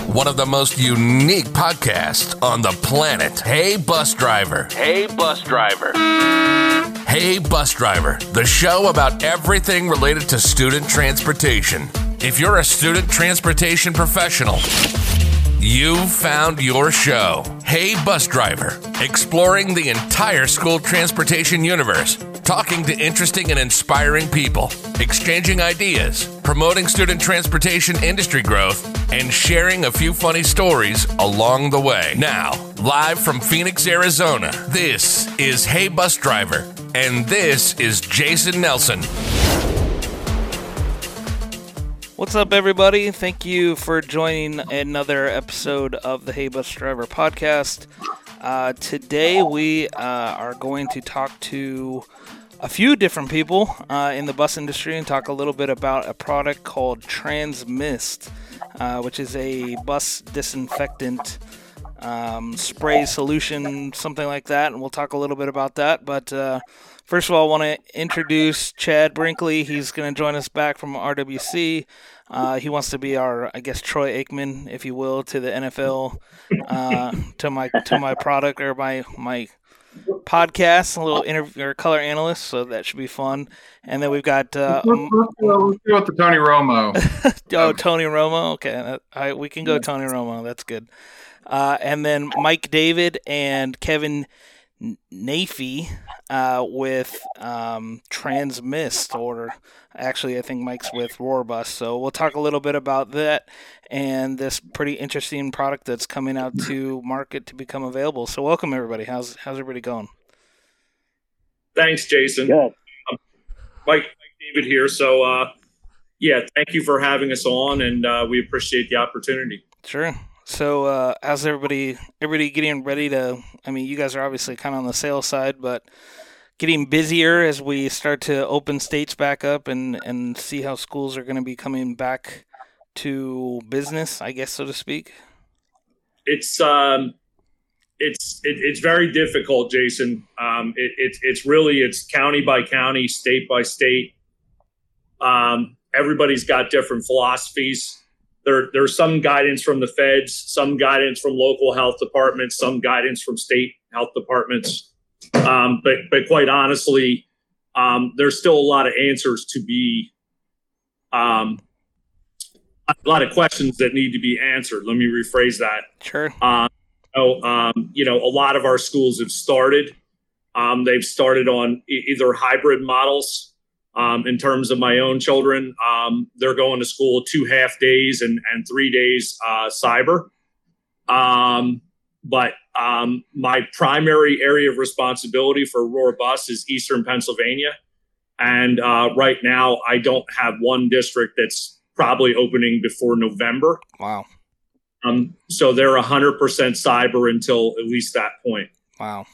one of the most unique podcasts on the planet. Hey, bus driver. Hey, bus driver. Hey, bus driver, the show about everything related to student transportation. If you're a student transportation professional, You've found your show. Hey, Bus Driver, exploring the entire school transportation universe, talking to interesting and inspiring people, exchanging ideas, promoting student transportation industry growth, and sharing a few funny stories along the way. Now, live from Phoenix, Arizona, this is Hey, Bus Driver, and this is Jason Nelson. What's up, everybody? Thank you for joining another episode of the Hey Bus Driver podcast. Uh, today, we uh, are going to talk to a few different people uh, in the bus industry and talk a little bit about a product called Transmist, uh, which is a bus disinfectant um, spray solution, something like that. And we'll talk a little bit about that. But uh, First of all, I want to introduce Chad Brinkley. He's going to join us back from RWC. Uh, he wants to be our, I guess, Troy Aikman, if you will, to the NFL, uh, to my to my product or my my podcast, a little interview or color analyst. So that should be fun. And then we've got uh, let's, go with the Tony Romo. oh, Tony Romo. Okay, I, we can go Tony Romo. That's good. Uh, and then Mike David and Kevin Nafee uh, with um, Transmist, or actually, I think Mike's with Rohrer Bus. So we'll talk a little bit about that and this pretty interesting product that's coming out to market to become available. So welcome everybody. How's how's everybody going? Thanks, Jason. Um, Mike, Mike David here. So uh, yeah, thank you for having us on, and uh, we appreciate the opportunity. Sure. So, uh, how's everybody? Everybody getting ready to? I mean, you guys are obviously kind of on the sales side, but getting busier as we start to open states back up and and see how schools are going to be coming back to business, I guess, so to speak. It's um, it's it, it's very difficult, Jason. Um, it, it's it's really it's county by county, state by state. Um, everybody's got different philosophies there, there's some guidance from the feds, some guidance from local health departments, some guidance from state health departments. Um, but, but quite honestly, um, there's still a lot of answers to be, um, a lot of questions that need to be answered. Let me rephrase that. Sure. Um, so, um, you know, a lot of our schools have started. Um, they've started on either hybrid models um, in terms of my own children, um, they're going to school two half days and, and three days uh, cyber. Um, but um, my primary area of responsibility for Rohrer Bus is Eastern Pennsylvania. And uh, right now, I don't have one district that's probably opening before November. Wow. Um, so they're 100% cyber until at least that point. Wow.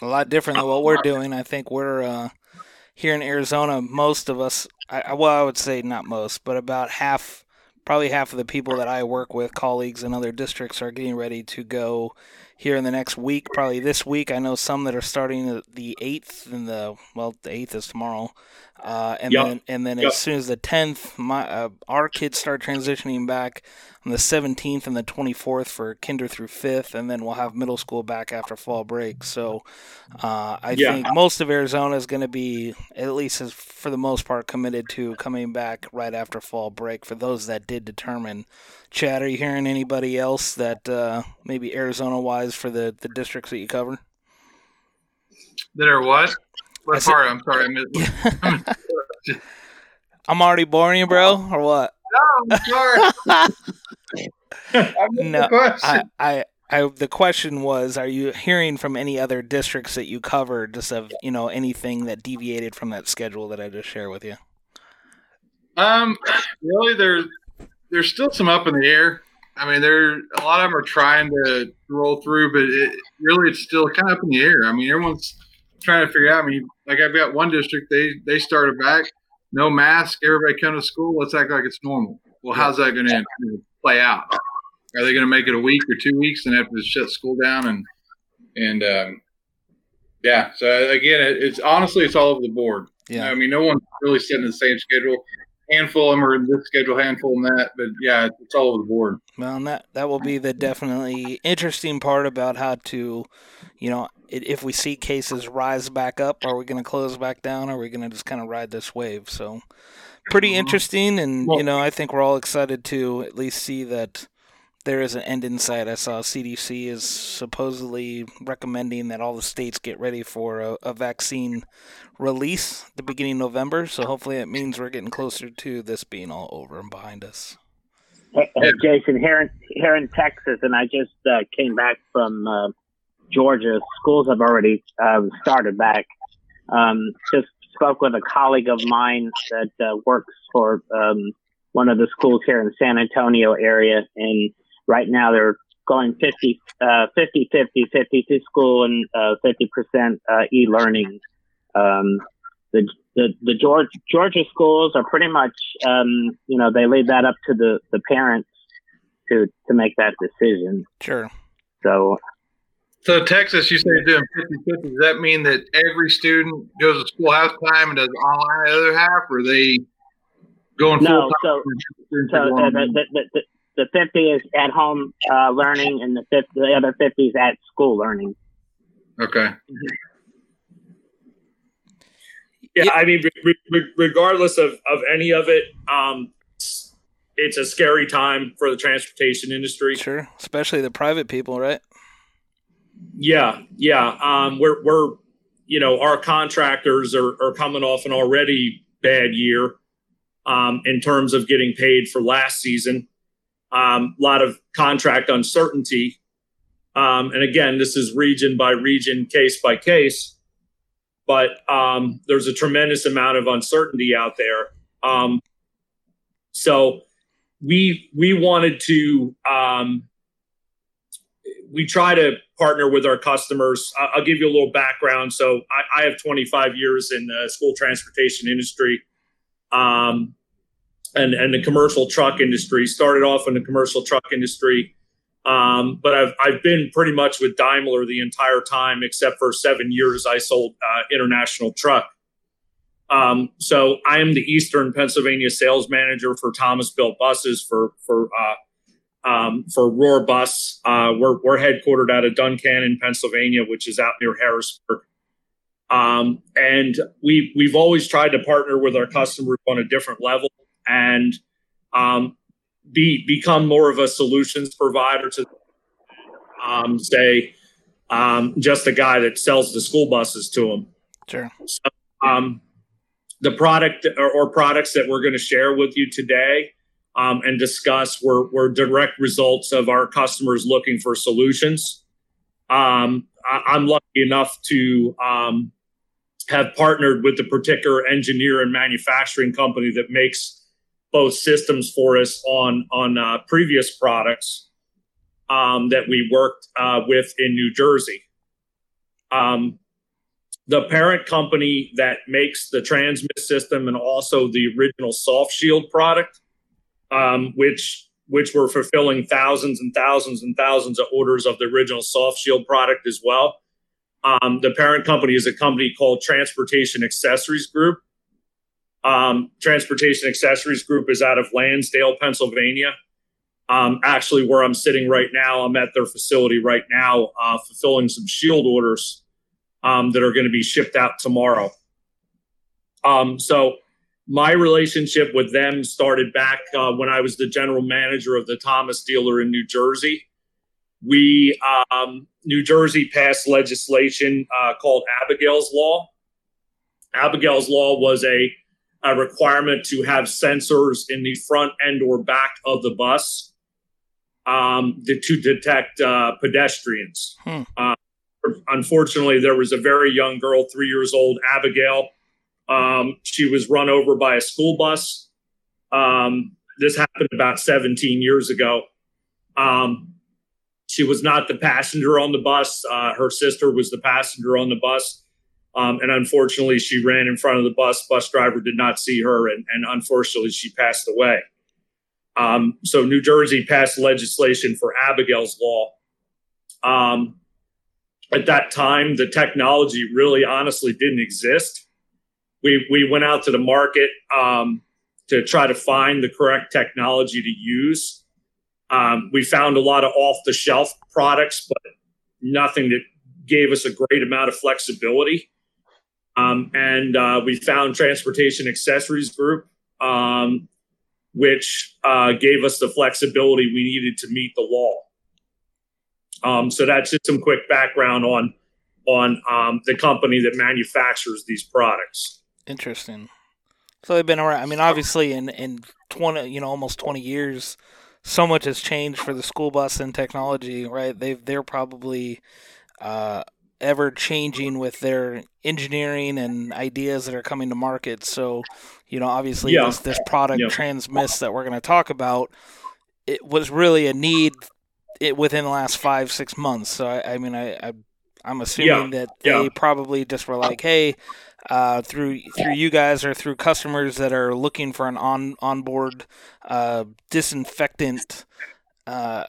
A lot different than what we're doing. I think we're. Uh here in Arizona, most of us, I, well, I would say not most, but about half, probably half of the people that I work with, colleagues in other districts, are getting ready to go here in the next week, probably this week. I know some that are starting the 8th, and the, well, the 8th is tomorrow. Uh, and yep. then, and then yep. as soon as the 10th, my uh, our kids start transitioning back on the 17th and the 24th for kinder through fifth, and then we'll have middle school back after fall break. So uh, I yeah. think most of Arizona is going to be, at least as, for the most part, committed to coming back right after fall break. For those that did determine, Chad, are you hearing anybody else that uh, maybe Arizona wise for the the districts that you cover? That are what? What part? I'm sorry, I missed. I'm already boring you, bro, or what? No, I'm sorry. no, I, I, I, the question was, are you hearing from any other districts that you covered, just of you know anything that deviated from that schedule that I just shared with you? Um, really, there's there's still some up in the air. I mean, there a lot of them are trying to roll through, but it, really, it's still kind of up in the air. I mean, everyone's trying to figure out. I mean, like I've got one district, they they started back, no mask, everybody come to school. Let's act like it's normal. Well, how's that going to play out? Are they going to make it a week or two weeks and have to shut school down and and um, yeah? So again, it, it's honestly it's all over the board. Yeah. I mean, no one's really setting the same schedule. handful of them are in this schedule, handful in that. But yeah, it's all over the board. Well, and that that will be the definitely interesting part about how to, you know, if we see cases rise back up, are we going to close back down? Or are we going to just kind of ride this wave? So, pretty mm-hmm. interesting, and well, you know, I think we're all excited to at least see that there is an end in sight. I saw CDC is supposedly recommending that all the states get ready for a, a vaccine release the beginning of November. So hopefully it means we're getting closer to this being all over and behind us. Hey, hey Jason, here in, here in Texas, and I just uh, came back from uh, Georgia. Schools have already uh, started back. Um, just spoke with a colleague of mine that uh, works for um, one of the schools here in the San Antonio area, and right now they're going 50, uh, 50, 50, 50 to school and uh, 50% uh, e-learning. Um, the, the, the Georgia, Georgia schools are pretty much, um, you know, they leave that up to the, the parents to, to make that decision. Sure. So, so Texas, you say you're doing 50 50. Does that mean that every student goes to school half time and does online the other half, or are they going no, so, so uh, the, the, the, the 50 is at home uh, learning, and the 50, the other 50 is at school learning. Okay. Yeah, I mean, re- re- regardless of, of any of it, um, it's a scary time for the transportation industry. Sure, especially the private people, right? Yeah, yeah. Um, we're we're you know our contractors are, are coming off an already bad year um, in terms of getting paid for last season a um, lot of contract uncertainty. Um, and again, this is region by region, case by case, but um, there's a tremendous amount of uncertainty out there. Um, so we we wanted to um, we try to partner with our customers. I'll give you a little background. So I, I have 25 years in the school transportation industry. Um, and, and the commercial truck industry. Started off in the commercial truck industry, um, but I've, I've been pretty much with Daimler the entire time, except for seven years I sold uh, international truck. Um, so I am the Eastern Pennsylvania sales manager for Thomas Built Buses for for uh, um, for Rohrer Bus. Uh, we're, we're headquartered out of Duncannon, Pennsylvania, which is out near Harrisburg. Um, and we we've always tried to partner with our customers on a different level and um, be become more of a solutions provider to um, say um, just a guy that sells the school buses to them. Sure. So, um, the product or, or, products that we're going to share with you today um, and discuss were, were direct results of our customers looking for solutions. Um, I, am lucky enough to um, have partnered with the particular engineer and manufacturing company that makes both systems for us on on uh, previous products um, that we worked uh, with in New Jersey. Um, the parent company that makes the Transmist system and also the original soft shield product, um, which which were fulfilling thousands and thousands and thousands of orders of the original soft shield product as well. Um, the parent company is a company called Transportation Accessories Group um, Transportation Accessories Group is out of Lansdale, Pennsylvania. Um, actually, where I'm sitting right now, I'm at their facility right now, uh, fulfilling some shield orders um, that are going to be shipped out tomorrow. Um, so, my relationship with them started back uh, when I was the general manager of the Thomas dealer in New Jersey. We, um, New Jersey passed legislation uh, called Abigail's Law. Abigail's Law was a a requirement to have sensors in the front end or back of the bus um, to detect uh, pedestrians. Hmm. Uh, unfortunately, there was a very young girl, three years old, Abigail. Um, she was run over by a school bus. Um, this happened about 17 years ago. Um, she was not the passenger on the bus. Uh, her sister was the passenger on the bus. Um, and unfortunately, she ran in front of the bus. Bus driver did not see her, and, and unfortunately, she passed away. Um, so, New Jersey passed legislation for Abigail's Law. Um, at that time, the technology really honestly didn't exist. We, we went out to the market um, to try to find the correct technology to use. Um, we found a lot of off the shelf products, but nothing that gave us a great amount of flexibility. Um, and uh, we found Transportation Accessories Group, um, which uh, gave us the flexibility we needed to meet the law. Um, so that's just some quick background on on um, the company that manufactures these products. Interesting. So they've been around. I mean, obviously, in in twenty, you know, almost twenty years, so much has changed for the school bus and technology. Right? They've they're probably uh, ever changing with their engineering and ideas that are coming to market. So, you know, obviously, yeah. this this product yeah. Transmist that we're going to talk about. It was really a need it within the last five six months. So I, I mean, I, I I'm assuming yeah. that they probably just were like, hey uh, through through you guys or through customers that are looking for an on onboard uh, disinfectant uh,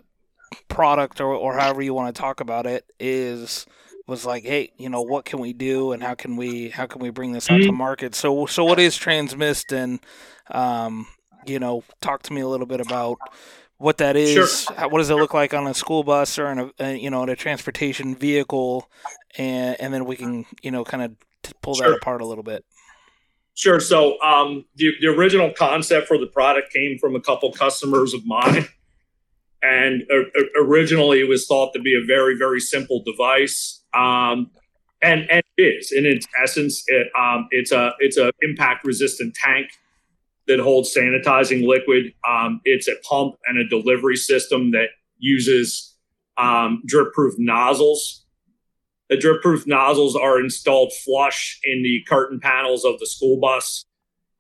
product or, or however you want to talk about it is was like hey you know what can we do and how can we how can we bring this out mm-hmm. to market so so what is transmist and um, you know talk to me a little bit about what that is sure. how, what does it look like on a school bus or in a, a you know in a transportation vehicle and and then we can you know kind of pull sure. that apart a little bit. Sure. So um, the, the original concept for the product came from a couple customers of mine. And uh, originally it was thought to be a very, very simple device. Um, and, and it is in its essence, it, um, it's a it's a impact resistant tank that holds sanitizing liquid. Um, it's a pump and a delivery system that uses um, drip proof nozzles the drip proof nozzles are installed flush in the curtain panels of the school bus.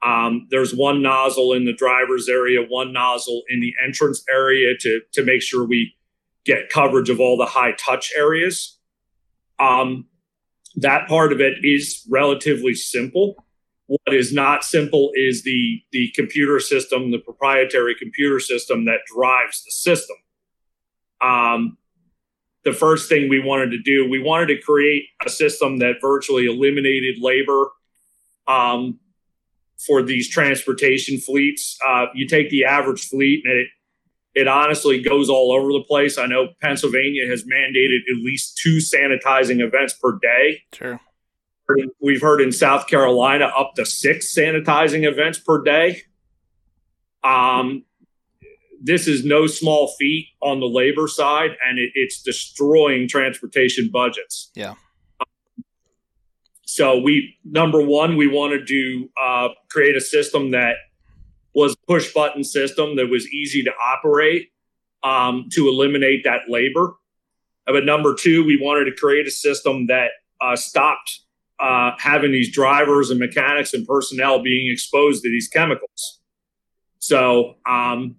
Um, there's one nozzle in the driver's area, one nozzle in the entrance area to, to make sure we get coverage of all the high touch areas. Um, that part of it is relatively simple. What is not simple is the, the computer system, the proprietary computer system that drives the system. Um, the first thing we wanted to do. We wanted to create a system that virtually eliminated labor um, for these transportation fleets. Uh, you take the average fleet, and it it honestly goes all over the place. I know Pennsylvania has mandated at least two sanitizing events per day. Sure. We've heard in South Carolina up to six sanitizing events per day. Um, this is no small feat on the labor side, and it, it's destroying transportation budgets. Yeah. So we number one, we wanted to uh, create a system that was push button system that was easy to operate um, to eliminate that labor. But number two, we wanted to create a system that uh, stopped uh, having these drivers and mechanics and personnel being exposed to these chemicals. So um,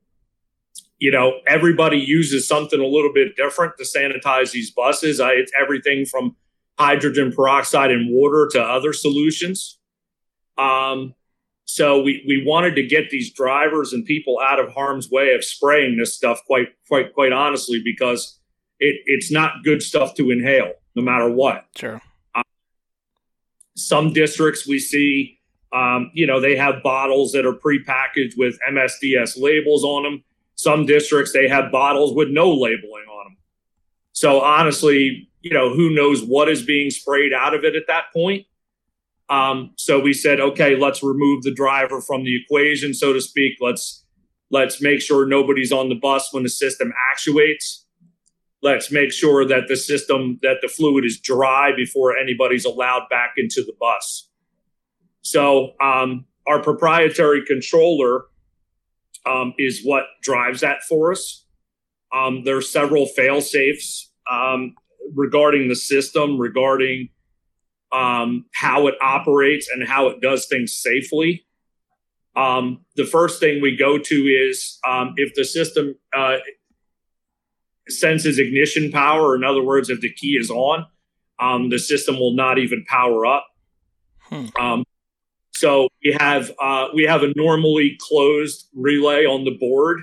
you know, everybody uses something a little bit different to sanitize these buses. I, it's everything from hydrogen peroxide and water to other solutions. Um, so we, we wanted to get these drivers and people out of harm's way of spraying this stuff quite quite quite honestly because it, it's not good stuff to inhale no matter what. Sure. Um, some districts we see, um, you know, they have bottles that are prepackaged with MSDS labels on them some districts, they have bottles with no labeling on them. So honestly, you know, who knows what is being sprayed out of it at that point. Um, so we said, okay, let's remove the driver from the equation, so to speak. Let's let's make sure nobody's on the bus when the system actuates. Let's make sure that the system that the fluid is dry before anybody's allowed back into the bus. So um, our proprietary controller um, is what drives that for us. Um, there are several fail safes um, regarding the system, regarding um, how it operates and how it does things safely. Um, the first thing we go to is um, if the system uh, senses ignition power, in other words, if the key is on, the system will not even power up. Hmm. So we have uh, we have a normally closed relay on the board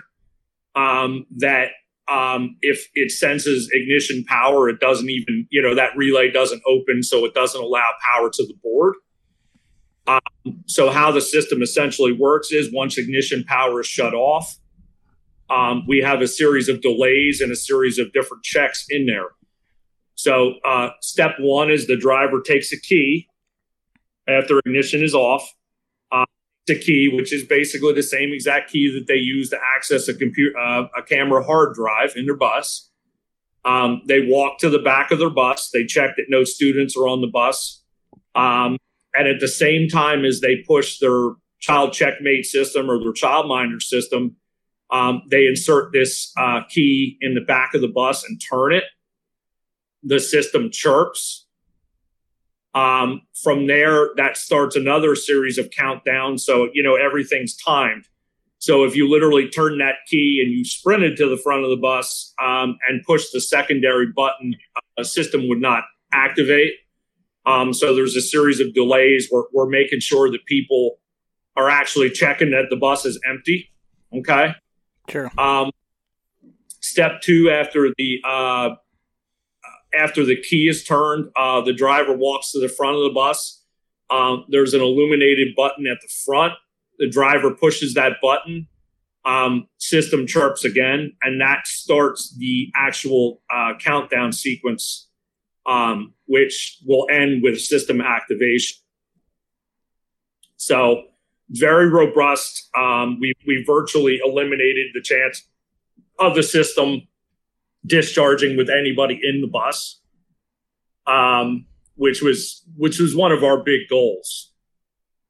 um, that um, if it senses ignition power, it doesn't even you know that relay doesn't open, so it doesn't allow power to the board. Um, so how the system essentially works is once ignition power is shut off, um, we have a series of delays and a series of different checks in there. So uh, step one is the driver takes a key after ignition is off. Uh, the key, which is basically the same exact key that they use to access a computer, uh, a camera hard drive in their bus. Um, they walk to the back of their bus. They check that no students are on the bus. Um, and at the same time as they push their child checkmate system or their childminder system, um, they insert this uh, key in the back of the bus and turn it. The system chirps. Um, from there, that starts another series of countdowns. So, you know, everything's timed. So if you literally turn that key and you sprinted to the front of the bus um, and push the secondary button, a system would not activate. Um, so there's a series of delays. We're, we're making sure that people are actually checking that the bus is empty. Okay. Sure. Um, step two, after the uh, after the key is turned, uh, the driver walks to the front of the bus. Um, there's an illuminated button at the front the driver pushes that button, um, system chirps again, and that starts the actual uh, countdown sequence, um, which will end with system activation. So, very robust. Um, we we virtually eliminated the chance of the system discharging with anybody in the bus, um, which was which was one of our big goals.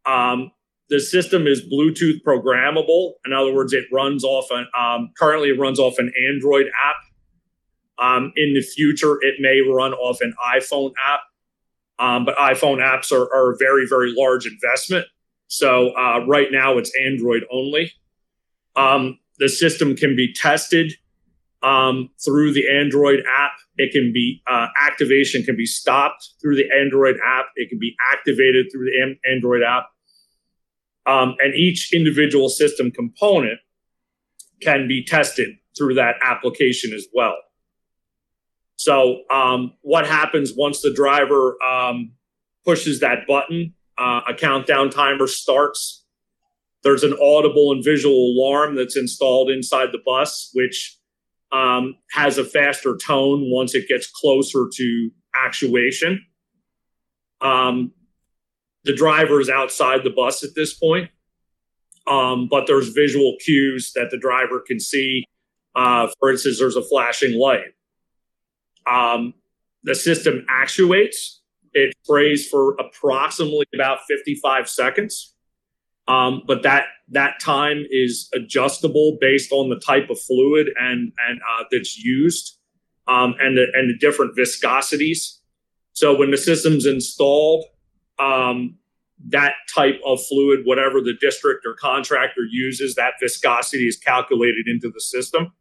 Um, the system is Bluetooth programmable. In other words, it runs off an um, currently it runs off an Android app. Um, in the future, it may run off an iPhone app, um, but iPhone apps are, are, a very very large investment. So uh, right now, it's Android only. Um, the system can be tested um, through the Android app. It can be uh, activation can be stopped through the Android app. It can be activated through the Android app um, and each individual system component can be tested through that application as well. So, um, what happens once the driver um, pushes that button? Uh, a countdown timer starts. There's an audible and visual alarm that's installed inside the bus, which um, has a faster tone once it gets closer to actuation. Um, the driver is outside the bus at this point, um, but there's visual cues that the driver can see. Uh, for instance, there's a flashing light. Um, the system actuates. It sprays for approximately about 55 seconds, um, but that that time is adjustable based on the type of fluid and and uh, that's used um, and the, and the different viscosities. So when the system's installed, um, that type of fluid, whatever the district or contractor uses, that viscosity is calculated into the system.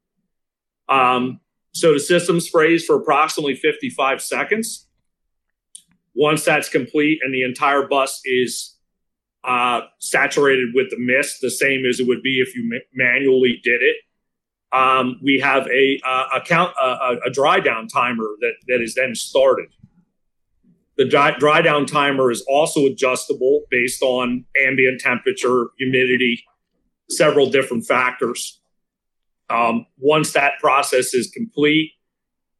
Um, so the system sprays for approximately 55 seconds. Once that's complete and the entire bus is uh, saturated with the mist, the same as it would be if you ma- manually did it, um, we have a, uh, a, count, a, a dry down timer that, that is then started. The dry, dry down timer is also adjustable based on ambient temperature, humidity, several different factors. Um, once that process is complete,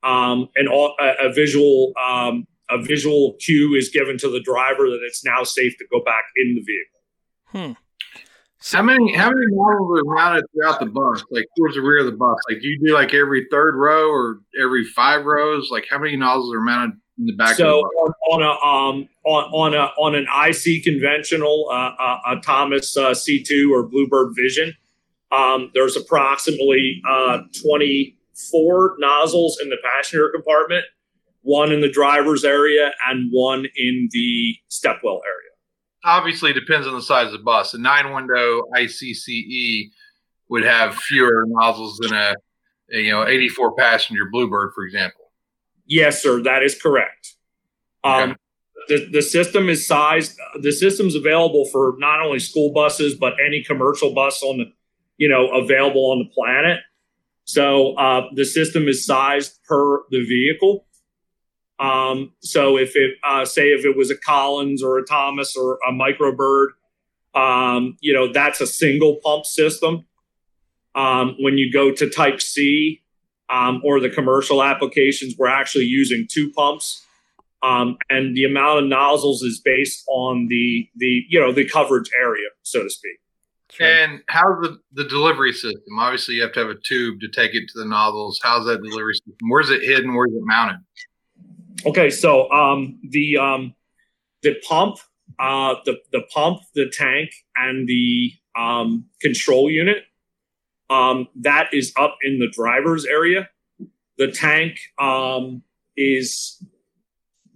um, and all, a, a, visual um, a visual cue is given to the driver that it's now safe to go back in the vehicle. Hmm. how many how many models are mounted throughout the bus, like towards the rear of the bus? Like, do you do like every third row or every five rows? Like, how many nozzles are mounted in the back. So on, on, a um on on a on an IC conventional uh, uh, a Thomas uh, C2 or Bluebird Vision, um, there's approximately uh, 24 nozzles in the passenger compartment, one in the driver's area, and one in the stepwell area. Obviously, depends on the size of the bus. A nine window ICCE would have fewer nozzles than a, a you know 84 passenger Bluebird, for example. Yes, sir. That is correct. Um, the, the system is sized. The system's available for not only school buses but any commercial bus on the, you know, available on the planet. So uh, the system is sized per the vehicle. Um, so if it, uh, say, if it was a Collins or a Thomas or a Microbird, um, you know, that's a single pump system. Um, when you go to Type C um, or the commercial applications, we're actually using two pumps. Um, and the amount of nozzles is based on the the you know the coverage area, so to speak. Sure. And how's the, the delivery system? Obviously, you have to have a tube to take it to the nozzles. How's that delivery system? Where's it hidden? Where's it mounted? Okay, so um, the um, the pump, uh, the the pump, the tank, and the um, control unit, um, that is up in the driver's area. The tank um, is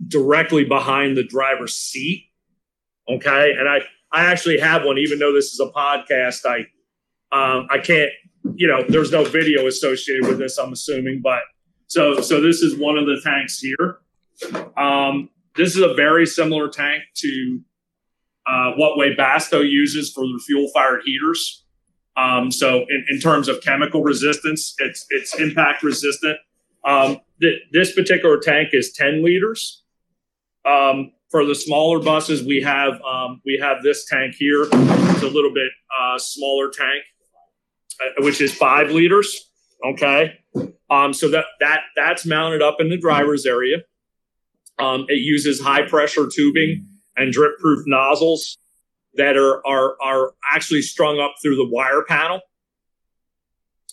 directly behind the driver's seat. Okay, and I I actually have one, even though this is a podcast. I um, I can't, you know, there's no video associated with this. I'm assuming, but so so this is one of the tanks here. Um, this is a very similar tank to uh, what Webasto uses for their fuel fired heaters. Um, so in, in, terms of chemical resistance, it's it's impact resistant. Um, th- this particular tank is 10 liters. Um, for the smaller buses, we have um, we have this tank here. It's a little bit uh, smaller tank, uh, which is five liters. Okay, um, so that that that's mounted up in the driver's area. Um, it uses high pressure tubing and drip proof nozzles that are, are, are actually strung up through the wire panel.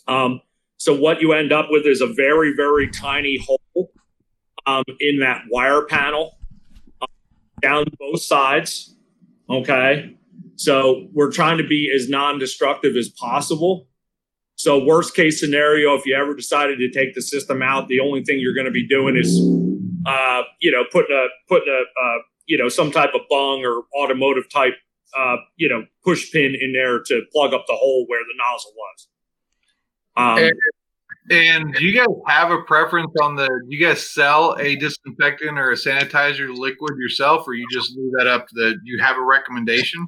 Um, so what you end up with is a very, very tiny hole um, in that wire panel um, down both sides. Okay. So we're trying to be as non-destructive as possible. So worst case scenario, if you ever decided to take the system out, the only thing you're going to be doing is uh, you know, putting a putting a uh, you know some type of bung or automotive type uh, you know push pin in there to plug up the hole where the nozzle was. Um, and, and, do you guys have a preference on the? Do you guys sell a disinfectant or a sanitizer liquid yourself, or you just leave that up to the? You have a recommendation?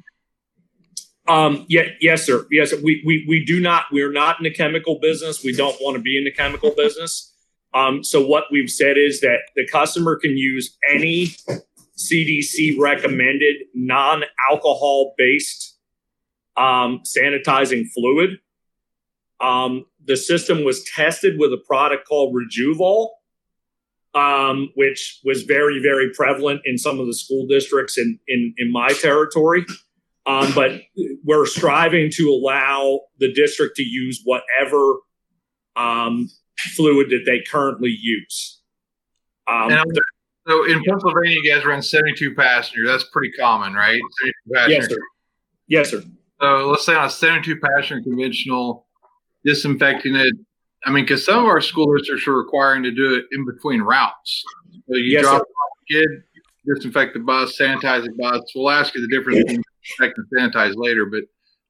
Um, yeah, yes, sir. Yes, we, we we do not. We're not in the chemical business. We don't want to be in the chemical business. Um, so what we've said is that the customer can use any CDC recommended non-alcohol based um, sanitizing fluid. Um, the system was tested with a product called Rejuvol, um, which was very, very prevalent in some of the school districts in in, in my territory. Um, but we're striving to allow the district to use whatever um, fluid that they currently use. Um, so in Pennsylvania, you guys run 72 passenger. That's pretty common, right? Yes, sir. Yes, sir. So let's say on a 72 passenger conventional, disinfecting it. I mean, because some of our school districts are requiring to do it in between routes. So you yes, drop a kid, disinfect the bus, sanitize the bus. We'll ask you the difference between disinfect and sanitize later, but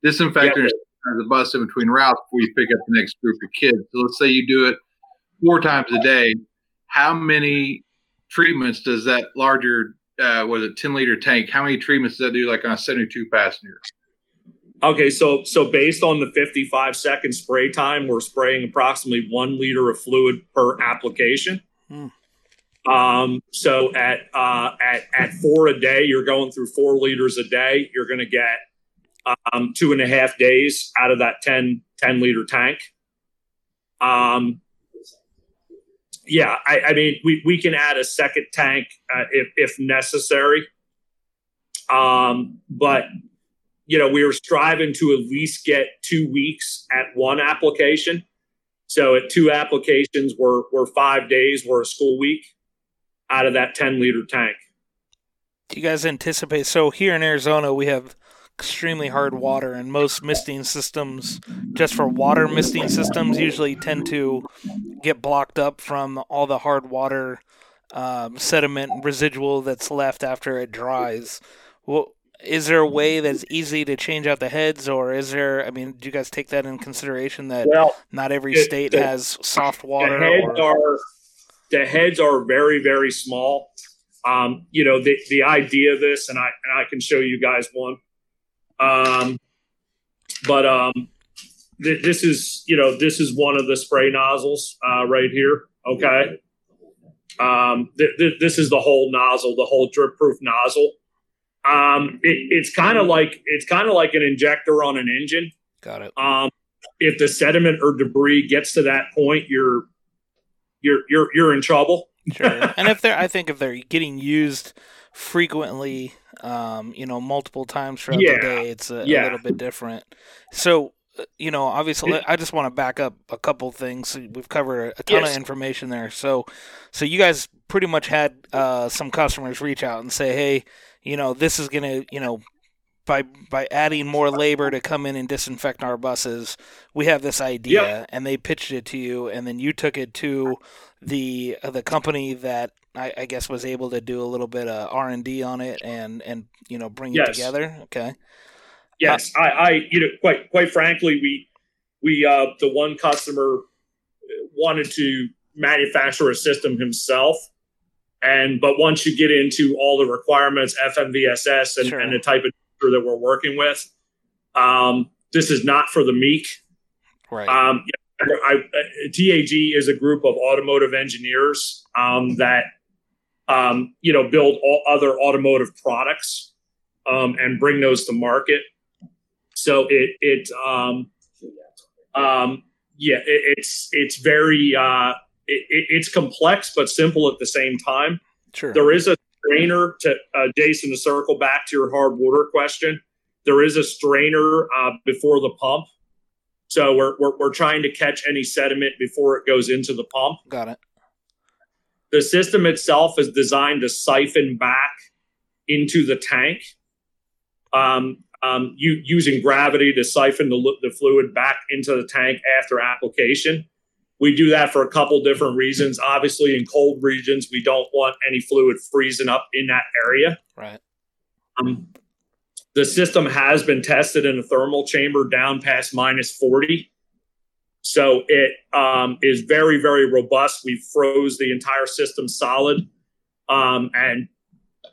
disinfecting yes, the bus in between routes before you pick up the next group of kids. So let's say you do it four times a day. How many treatments does that larger, uh, was it 10 liter tank? How many treatments does that do like on a 72 passenger? Okay, so so based on the 55 second spray time, we're spraying approximately one liter of fluid per application. Hmm. Um, so at uh, at at four a day, you're going through four liters a day. You're going to get um, two and a half days out of that 10, 10 liter tank. Um, yeah, I, I, mean, we, we can add a second tank uh, if, if necessary. Um, but, you know, we were striving to at least get two weeks at one application. So at two applications, we're, we're five days, we're a school week out of that 10 liter tank. Do you guys anticipate? So here in Arizona, we have extremely hard water, and most misting systems, just for water misting systems, usually tend to get blocked up from all the hard water um, sediment residual that's left after it dries. Well, is there a way that's easy to change out the heads, or is there? I mean, do you guys take that in consideration that well, not every state the, has soft water? The heads or... are the heads are very very small. Um, you know the the idea of this, and I and I can show you guys one. Um, but um, th- this is, you know, this is one of the spray nozzles uh, right here. Okay. Um, th- th- this is the whole nozzle, the whole drip proof nozzle. Um, it, it's kind of like it's kind of like an injector on an engine. Got it. Um, if the sediment or debris gets to that point, you're you're you're you're in trouble. Sure. and if they're, I think if they're getting used frequently, um, you know, multiple times throughout Yeah. the day, it's a, a little bit different. So, uh, you know, obviously, I just want to back up a couple things. We've covered a ton Yes. of information there. So, so you guys pretty much had uh, some customers reach out and say, hey, you know, this is gonna, you know. By by adding more labor to come in and disinfect our buses, we have this idea, and they pitched it to you, and then you took it to the uh, the company that I, I guess was able to do a little bit of R and D on it and and you know bring it together. Okay. Yes, I, I, you know, quite, quite frankly, we, we, uh, the one customer wanted to manufacture a system himself, and but once you get into all the requirements, FMVSS, and, Sure. and the type of that we're working with, um, this is not for the meek. Right. Um, yeah, I, I, TAG is a group of automotive engineers um, that um, you know build all other automotive products um, and bring those to market. So it it um, um, yeah it, it's it's very uh, it, it- it's complex but simple at the same time. sure. There is a strainer to uh, Jason to circle back to your hard water question. There is a strainer uh, before the pump, so we're, we're we're trying to catch any sediment before it goes into the pump. Got it. The system itself is designed to siphon back into the tank, um, um, you, using gravity to siphon the, the fluid back into the tank after application. We do that for a couple different reasons. Obviously, in cold regions, we don't want any fluid freezing up in that area. Right. Um, the system has been tested in a thermal chamber down past minus 40. So it um, is very, very robust. We froze the entire system solid um, and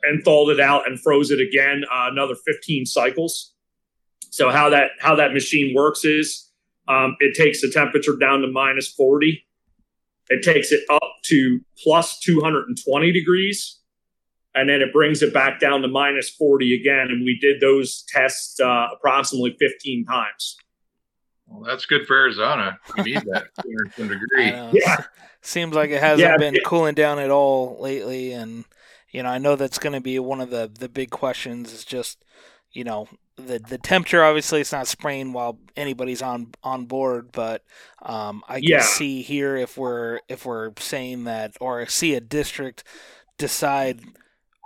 and thawed it out and froze it again uh, another 15 cycles. So how that how that machine works is um, it takes the temperature down to minus 40. It takes it up to plus 220 degrees and then it brings it back down to minus 40 again. And we did those tests uh, approximately 15 times. Well, that's good for Arizona. You need that 210 I degree. Yeah. Seems like it hasn't Yeah. been cooling down at all lately, and you know I know that's going to be one of the the big questions. Is just you know the the temperature. Obviously, it's not spraying while anybody's on on board, but um, I can Yeah. see here if we're if we're saying that or see a district decide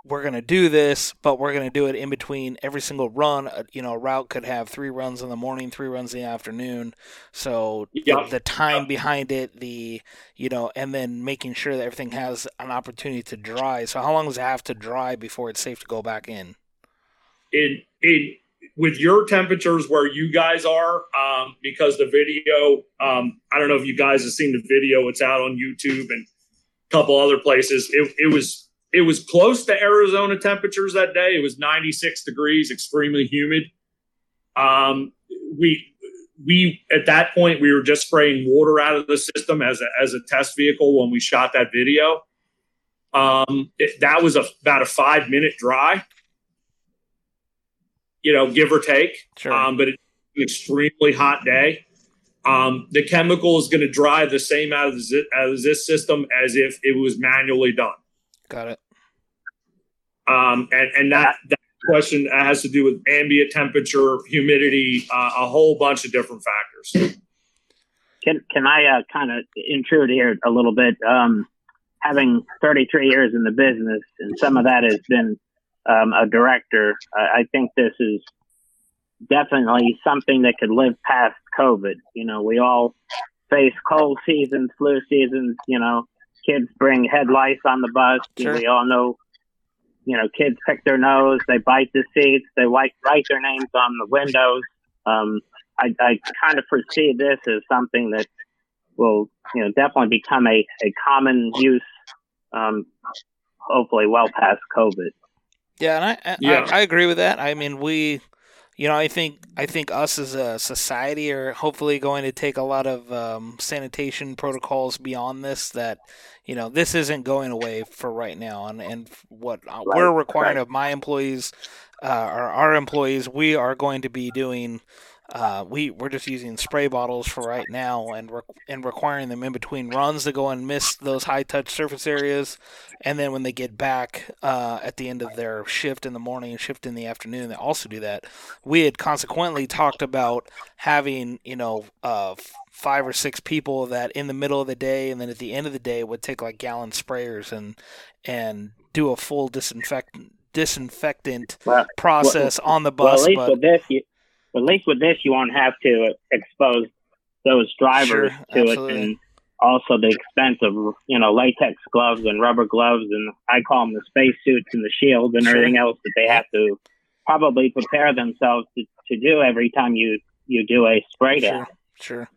we're going to do this, but we're going to do it in between every single run. Uh, You know, a route could have three runs in the morning, three runs in the afternoon. So the- Yeah. the, time behind it, the you know, and then making sure that everything has an opportunity to dry. So how long does it have to dry before it's safe to go back in? in in with your temperatures where you guys are, um, because the video, um, I don't know if you guys have seen the video. It's out on YouTube and a couple other places. It, it was it was close to Arizona temperatures that day. It was 96 degrees, extremely humid. Um, we we at that point we were just spraying water out of the system as a, as a test vehicle when we shot that video. Um, it, that was a, about a five minute dry you know, give or take. Sure. Um, but it's an extremely hot day. Um, the chemical is going to dry the same out of, the, out of this system as if it was manually done. Got it. Um, and and that, that question has to do with ambient temperature, humidity, uh, a whole bunch of different factors. Can can I uh, kind of intrude here a little bit? Um, having 33 years in the business, and some of that has been um, a director. I, I think this is definitely something that could live past COVID. You know, we all face cold seasons, flu seasons. You know, kids bring head lice on the bus. Sure. We all know. You know, kids pick their nose, they bite the seats, they write, write their names on the windows. Um, I, I kind of foresee this as something that will, you know, definitely become a, a common use, um, hopefully well past COVID. Yeah, and I I, Yeah. I I agree with that. I mean, we, you know, I think I think us as a society are hopefully going to take a lot of um, sanitation protocols beyond this. That you know, this isn't going away for right now, and and what right, we're requiring right. of my employees, uh, or our employees, we are going to be doing uh, we we're just using spray bottles for right now, and re- and requiring them in between runs to go and miss those high touch surface areas, and then when they get back uh, at the end of their shift in the morning and shift in the afternoon, they also do that. We had consequently talked about having you know uh, five or six people that in the middle of the day and then at the end of the day would take like gallon sprayers and and do a full disinfectant disinfectant well, process well, on the bus. Well, at least but, with this, you, at least with this, you won't have to expose those drivers sure, to absolutely. it, and also the expense of you know latex gloves and rubber gloves, and I call them the space suits and the shields and sure. everything else that they have to probably prepare themselves to, to do every time you you do a spray down. Sure. sure.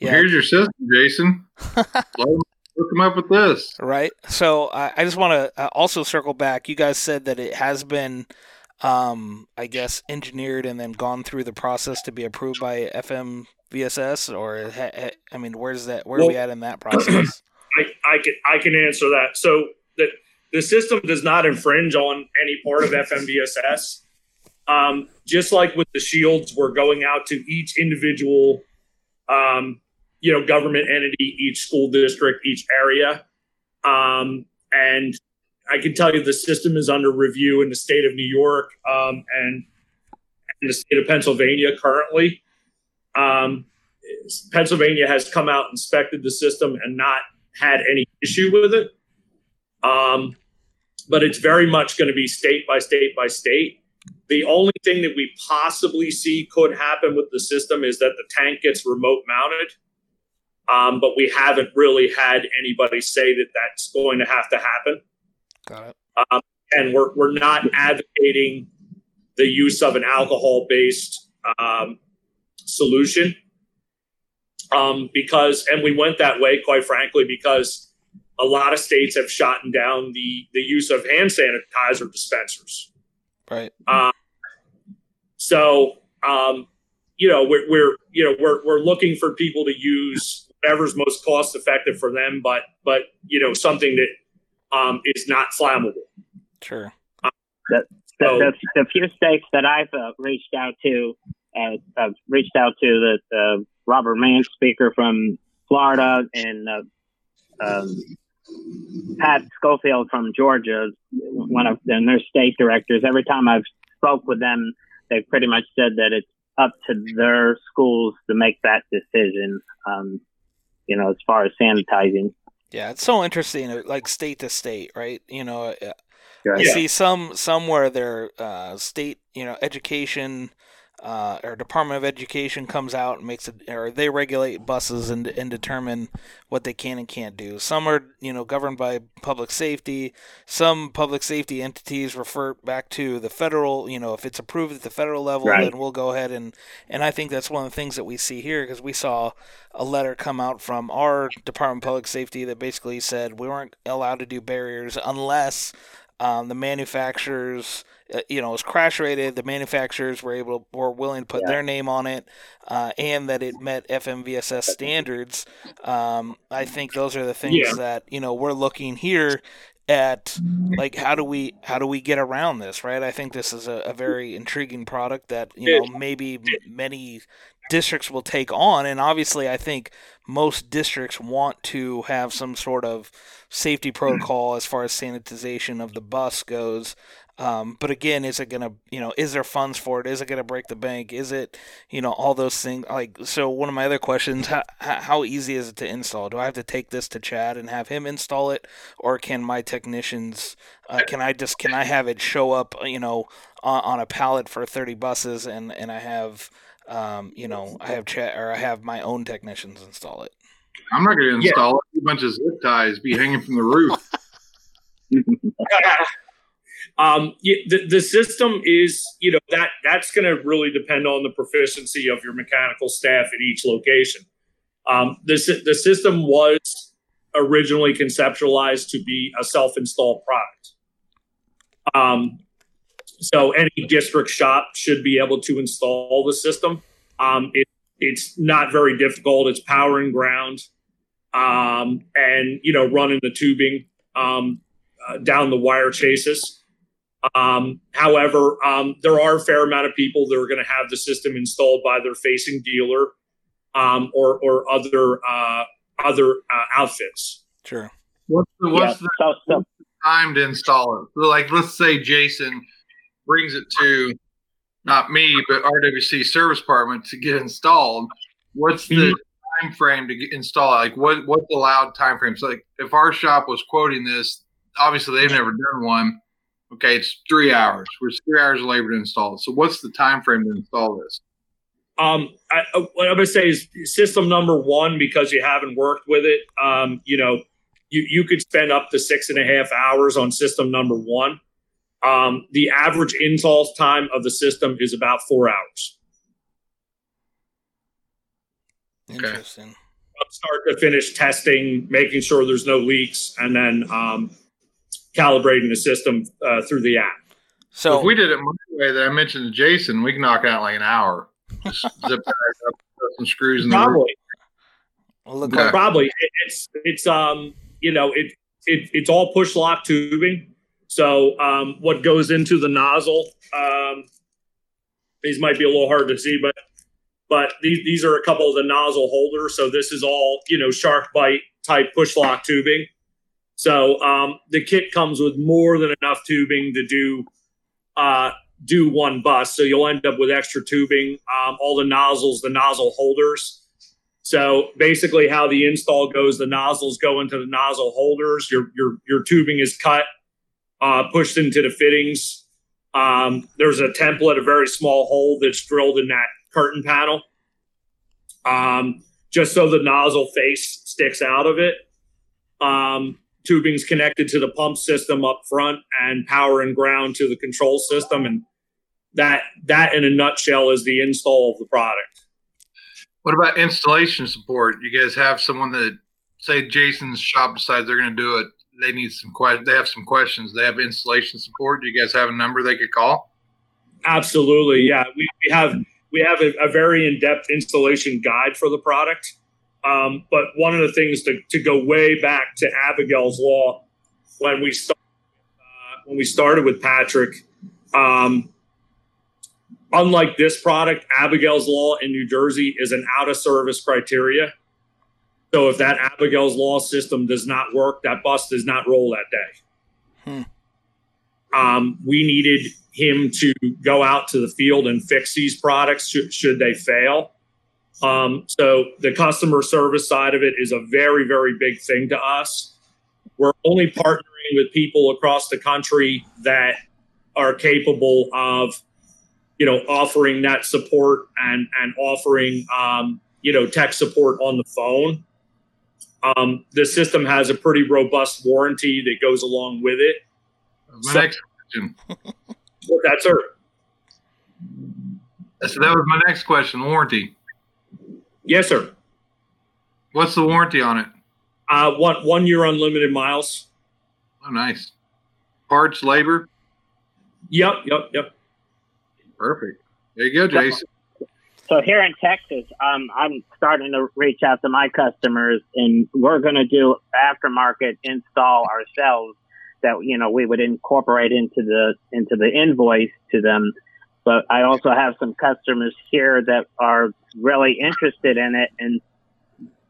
Yeah. Here's your system, Jason. Look them up with this. Right. So uh, I just want to uh, also circle back. You guys said that it has been um, I guess, engineered and then gone through the process to be approved by FMVSS, or I mean, where's that? Where well, are we at in that process? I, I can I can answer that. So the the system does not infringe on any part of FMVSS. Um, just like with the shields, we're going out to each individual, um, you know, government entity, each school district, each area, um, and I can tell you the system is under review in the state of New York um, and, the state of Pennsylvania currently. Um, Pennsylvania has come out, inspected the system, and not had any issue with it. Um, but it's very much going to be state by state by state. The only thing that we possibly see could happen with the system is that the tank gets remote mounted. Um, but we haven't really had anybody say that that's going to have to happen. Got it. Um, and we're, we're not advocating the use of an alcohol based um, solution um, because, and we went that way, quite frankly, because a lot of states have shot down the, the use of hand sanitizer dispensers. Right. Uh, so, um, you know, we're, we're, you know, we're, we're looking for people to use whatever's most cost effective for them, but, but, you know, something that um, is not flammable. Sure. Um, the, the, so, the, the, few states that I've uh, reached out to, uh, I've reached out to the uh, Robert Mann speaker from Florida and uh, um, Pat Schofield from Georgia, one of them, their state directors. Every time I've spoke with them, they've pretty much said that it's up to their schools to make that decision. Um, you know, as far as sanitizing. Yeah, it's so interesting, uh, like state to state, right? You know, uh, yeah. I see some somewhere their uh, state, you know, education uh, or Department of Education comes out and makes it, or they regulate buses and and determine what they can and can't do. Some are, you know, governed by public safety. Some public safety entities refer back to the federal. You know, if it's approved at the federal level, right. then we'll go ahead and and I think that's one of the things that we see here because we saw a letter come out from our Department of Public Safety that basically said we weren't allowed to do barriers unless um, the manufacturers uh, you know, it was crash rated. The manufacturers were able were willing to put yeah. their name on it, uh, and that it met FMVSS standards. Um, I think those are the things yeah. that you know we're looking here at like how do we how do we get around this right i think this is a, a very intriguing product that you know maybe many districts will take on and obviously i think most districts want to have some sort of safety protocol as far as sanitization of the bus goes um, but again, is it gonna, you know, is there funds for it? Is it gonna break the bank? Is it, you know, all those things? Like, so one of my other questions: how, how easy is it to install? Do I have to take this to Chad and have him install it, or can my technicians? Uh, can I just can I have it show up, you know, on, on a pallet for thirty buses, and and I have, um, you know, I have Chad or I have my own technicians install it. I'm not gonna install yeah. it. A bunch of zip ties be hanging from the roof. Um, the, the system is, you know, that that's going to really depend on the proficiency of your mechanical staff at each location. Um, the, the system was originally conceptualized to be a self-installed product. Um, so any district shop should be able to install the system. Um, it, it's not very difficult. It's power and ground, um, and you know running the tubing um, uh, down the wire chases. Um, however, um, there are a fair amount of people that are going to have the system installed by their facing dealer um, or or other uh, other uh, outfits. Sure. What's the what's yeah, the so, so. time to install it? So like, let's say Jason brings it to not me, but RWC service department to get installed. What's the mm-hmm. time frame to get install it? Like, what what's the allowed time frame? So, like, if our shop was quoting this, obviously they've never done one. Okay, it's three hours. We're three hours of labor to install it. So, what's the time frame to install this? Um, I, uh, what I'm gonna say is system number one because you haven't worked with it. Um, you know, you you could spend up to six and a half hours on system number one. Um, the average install time of the system is about four hours. Interesting. Okay. Start to finish testing, making sure there's no leaks, and then um, calibrating the system uh, through the app. So if we did it my way that I mentioned to Jason, we can knock out like an hour. Just zip up, some screws in probably. the Probably. Okay. Probably it's it's um you know it, it it's all push lock tubing. So um, what goes into the nozzle? Um, these might be a little hard to see, but but these these are a couple of the nozzle holders. So this is all you know shark bite type push lock tubing. So um, the kit comes with more than enough tubing to do uh, do one bus. So you'll end up with extra tubing, um, all the nozzles, the nozzle holders. So basically, how the install goes, the nozzles go into the nozzle holders. Your your your tubing is cut, uh, pushed into the fittings. Um, there's a template, a very small hole that's drilled in that curtain panel, um, just so the nozzle face sticks out of it. Um, tubing's connected to the pump system up front, and power and ground to the control system, and that that in a nutshell is the install of the product. What about installation support? You guys have someone that say Jason's shop decides they're going to do it. They need some questions. They have some questions. They have installation support. Do you guys have a number they could call? Absolutely. Yeah, we, we have we have a, a very in depth installation guide for the product. Um, but one of the things to, to go way back to Abigail's Law when we started, uh, when we started with Patrick, um, Unlike this product, Abigail's Law in New Jersey is an out of service criteria. So if that Abigail's Law system does not work, that bus does not roll that day. Hmm. Um, we needed him to go out to the field and fix these products should, should they fail. Um, so the customer service side of it is a very, very big thing to us. We're only partnering with people across the country that are capable of you know, offering that support and and offering um, you know tech support on the phone. Um, the system has a pretty robust warranty that goes along with it. My so, next question. that's her. So that was my next question. Warranty. Yes, sir. What's the warranty on it? Uh, one one year unlimited miles. Oh, nice. Parts, labor. Yep, yep, yep. Perfect. There you go, Jason. So here in Texas, um, I'm starting to reach out to my customers, and we're going to do aftermarket install ourselves. That you know we would incorporate into the into the invoice to them. But I also have some customers here that are really interested in it, and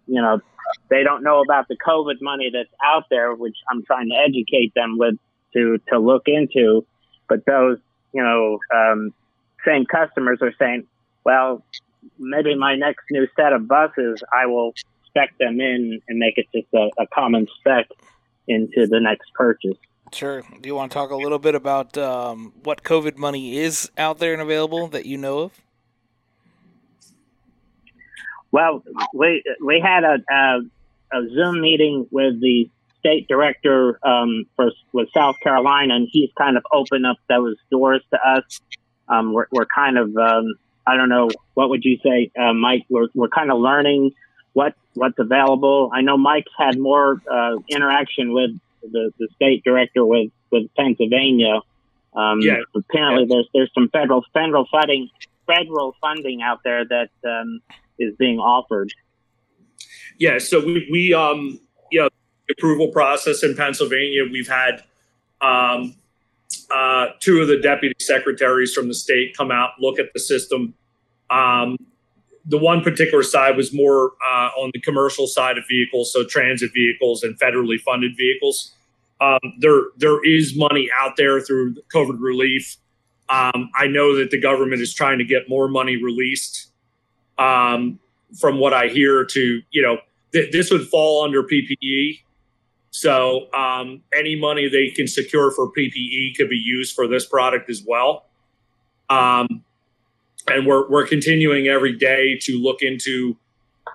you know they don't know about the COVID money that's out there, which I'm trying to educate them with to to look into. But those you know um, same customers are saying, well, maybe my next new set of buses, I will spec them in and make it just a, a common spec into the next purchase. Sure. Do you want to talk a little bit about um, what COVID money is out there and available that you know of? Well, we we had a, a, a Zoom meeting with the state director um, for with South Carolina, and he's kind of opened up those doors to us um, we're, we're kind of, um, I don't know, what would you say, uh, Mike? We're, we're kind of learning what what's available. I know Mike's had more uh, interaction with the, the state director with, with Pennsylvania, Um, yeah. Apparently, yeah. there's there's some federal federal funding federal funding out there that um, is being offered. Yeah. So we we um you know approval process in Pennsylvania. We've had um, uh, two of the deputy secretaries from the state come out look at the system. Um, the one particular side was more uh, on the commercial side of vehicles, so transit vehicles and federally funded vehicles. Um, there, there is money out there through COVID relief. Um, I know that the government is trying to get more money released. Um, from what I hear, to you know, th- this would fall under PPE. So um, any money they can secure for PPE could be used for this product as well. Um, and we're we're continuing every day to look into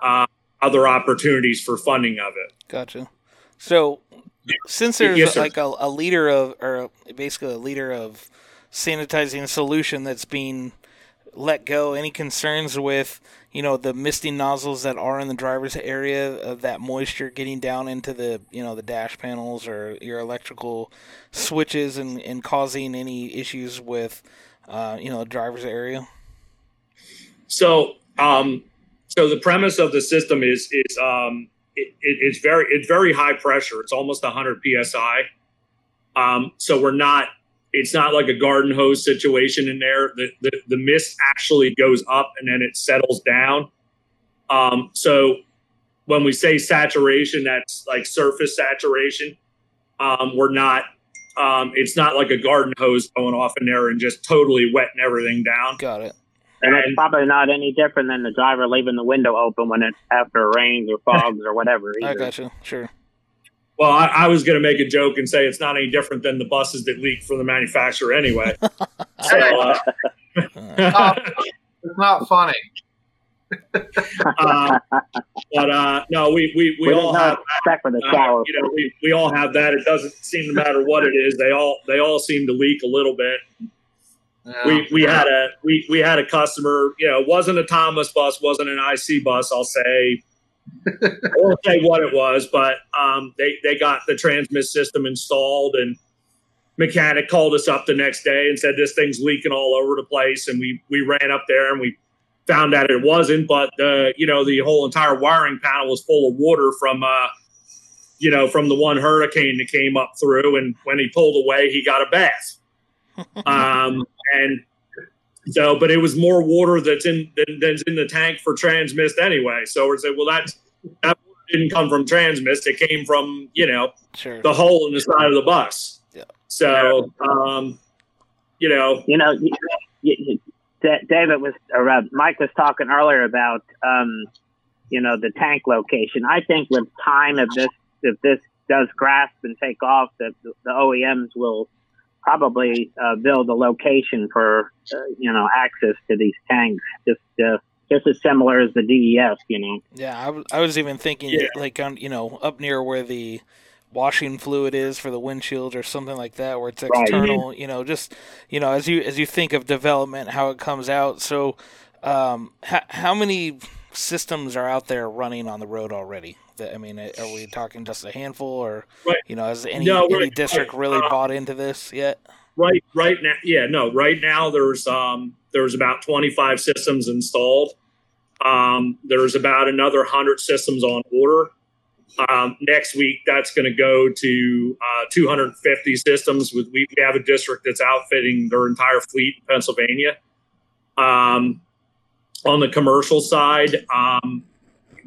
uh, other opportunities for funding of it. Gotcha. So since there's yes, like a, a leader of or basically a leader of sanitizing solution that's being let go, any concerns with you know the misting nozzles that are in the driver's area of that moisture getting down into the you know the dash panels or your electrical switches and, and causing any issues with uh, you know the driver's area so um, so the premise of the system is is um, it, it, it's very it's very high pressure it's almost 100 psi um, so we're not it's not like a garden hose situation in there. The, the, the mist actually goes up and then it settles down. Um, so when we say saturation, that's like surface saturation. Um, we're not, um, it's not like a garden hose going off in there and just totally wetting everything down. Got it. And, and it's probably not any different than the driver leaving the window open when it's after rains or fogs or whatever. Either. I got you. Sure. Well, I, I, was going to make a joke and say it's not any different than the buses that leak from the manufacturer anyway. so, uh, it's not funny. uh, but uh, no, we we, we, we all have that. For the shower. Uh, you know, we, we all have that. It doesn't seem to matter what it is. They all they all seem to leak a little bit. We we had a we we had a customer. You know, it wasn't a Thomas bus, wasn't an IC bus. I'll say I won't say what it was, but um, they they got the Transmist system installed, and mechanic called us up the next day and said this thing's leaking all over the place, and we we ran up there and we found out it wasn't, but the you know the whole entire wiring panel was full of water from uh, you know from the one hurricane that came up through, and when he pulled away, he got a bath. Um, and so, but it was more water that's in than, that's in the tank for Transmist anyway. So we're saying, well, that's that didn't come from Transmist. It came from you know sure. the hole in the side of the bus. Yeah. So, um, you know, you know, you, you, David was or uh, Mike was talking earlier about um, you know the tank location. I think with time, if this if this does grasp and take off, that the OEMs will probably uh, build a location for uh, you know access to these tanks, just uh, just as similar as the DEF, you know. Yeah, I, w- I was even thinking yeah. like on you know up near where the washing fluid is for the windshield or something like that where it's external right. you know just you know as you as you think of development how it comes out so um, h- how many systems are out there running on the road already I mean, are we talking just a handful, or right. you know, has any no, any district really uh, bought into this yet? Right, right now, yeah, no, right now there's um there's about 25 systems installed. Um, there's about another 100 systems on order. Um, next week, that's going to go to uh, 250 systems. With we have a district that's outfitting their entire fleet in Pennsylvania. Um, on the commercial side, um,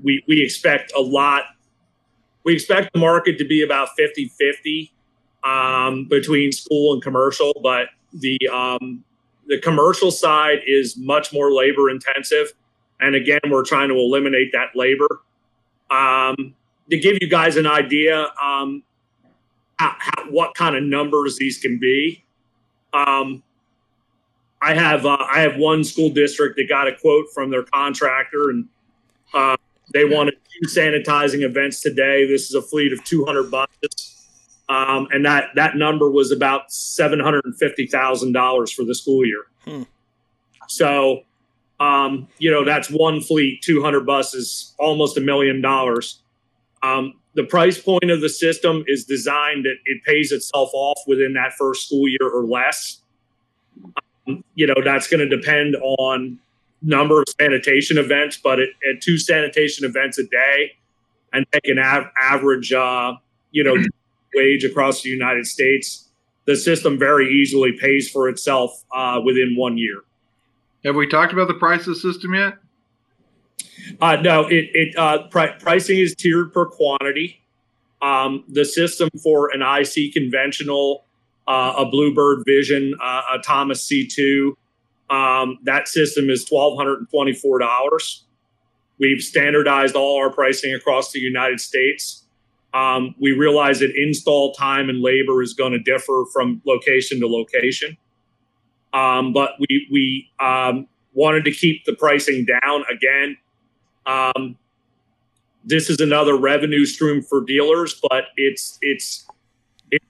we, we expect a lot. We expect the market to be about 50 50 um, between school and commercial, but the, um, the commercial side is much more labor intensive. And again, we're trying to eliminate that labor. Um, to give you guys an idea, um, how, how, what kind of numbers these can be. Um, I have uh, I have one school district that got a quote from their contractor, and uh, they wanted two sanitizing events today. This is a fleet of 200 buses. Um, and that, that number was about $750,000 for the school year. Hmm. So, um, you know, that's one fleet, 200 buses, almost a million dollars. Um, the price point of the system is designed that it pays itself off within that first school year or less. Um, you know, that's going to depend on number of sanitation events, but at, at two sanitation events a day and take an av- average, uh, you know, wage across the United States, the system very easily pays for itself uh, within one year. Have we talked about the price of the system yet? Uh, no, it, it uh, pri- pricing is tiered per quantity. Um, the system for an IC conventional, uh, a Bluebird Vision, uh, a Thomas C2, um, that system is twelve hundred and twenty-four dollars. We've standardized all our pricing across the United States. Um, we realize that install time and labor is going to differ from location to location, um, but we we um, wanted to keep the pricing down again. Um, this is another revenue stream for dealers, but it's it's it's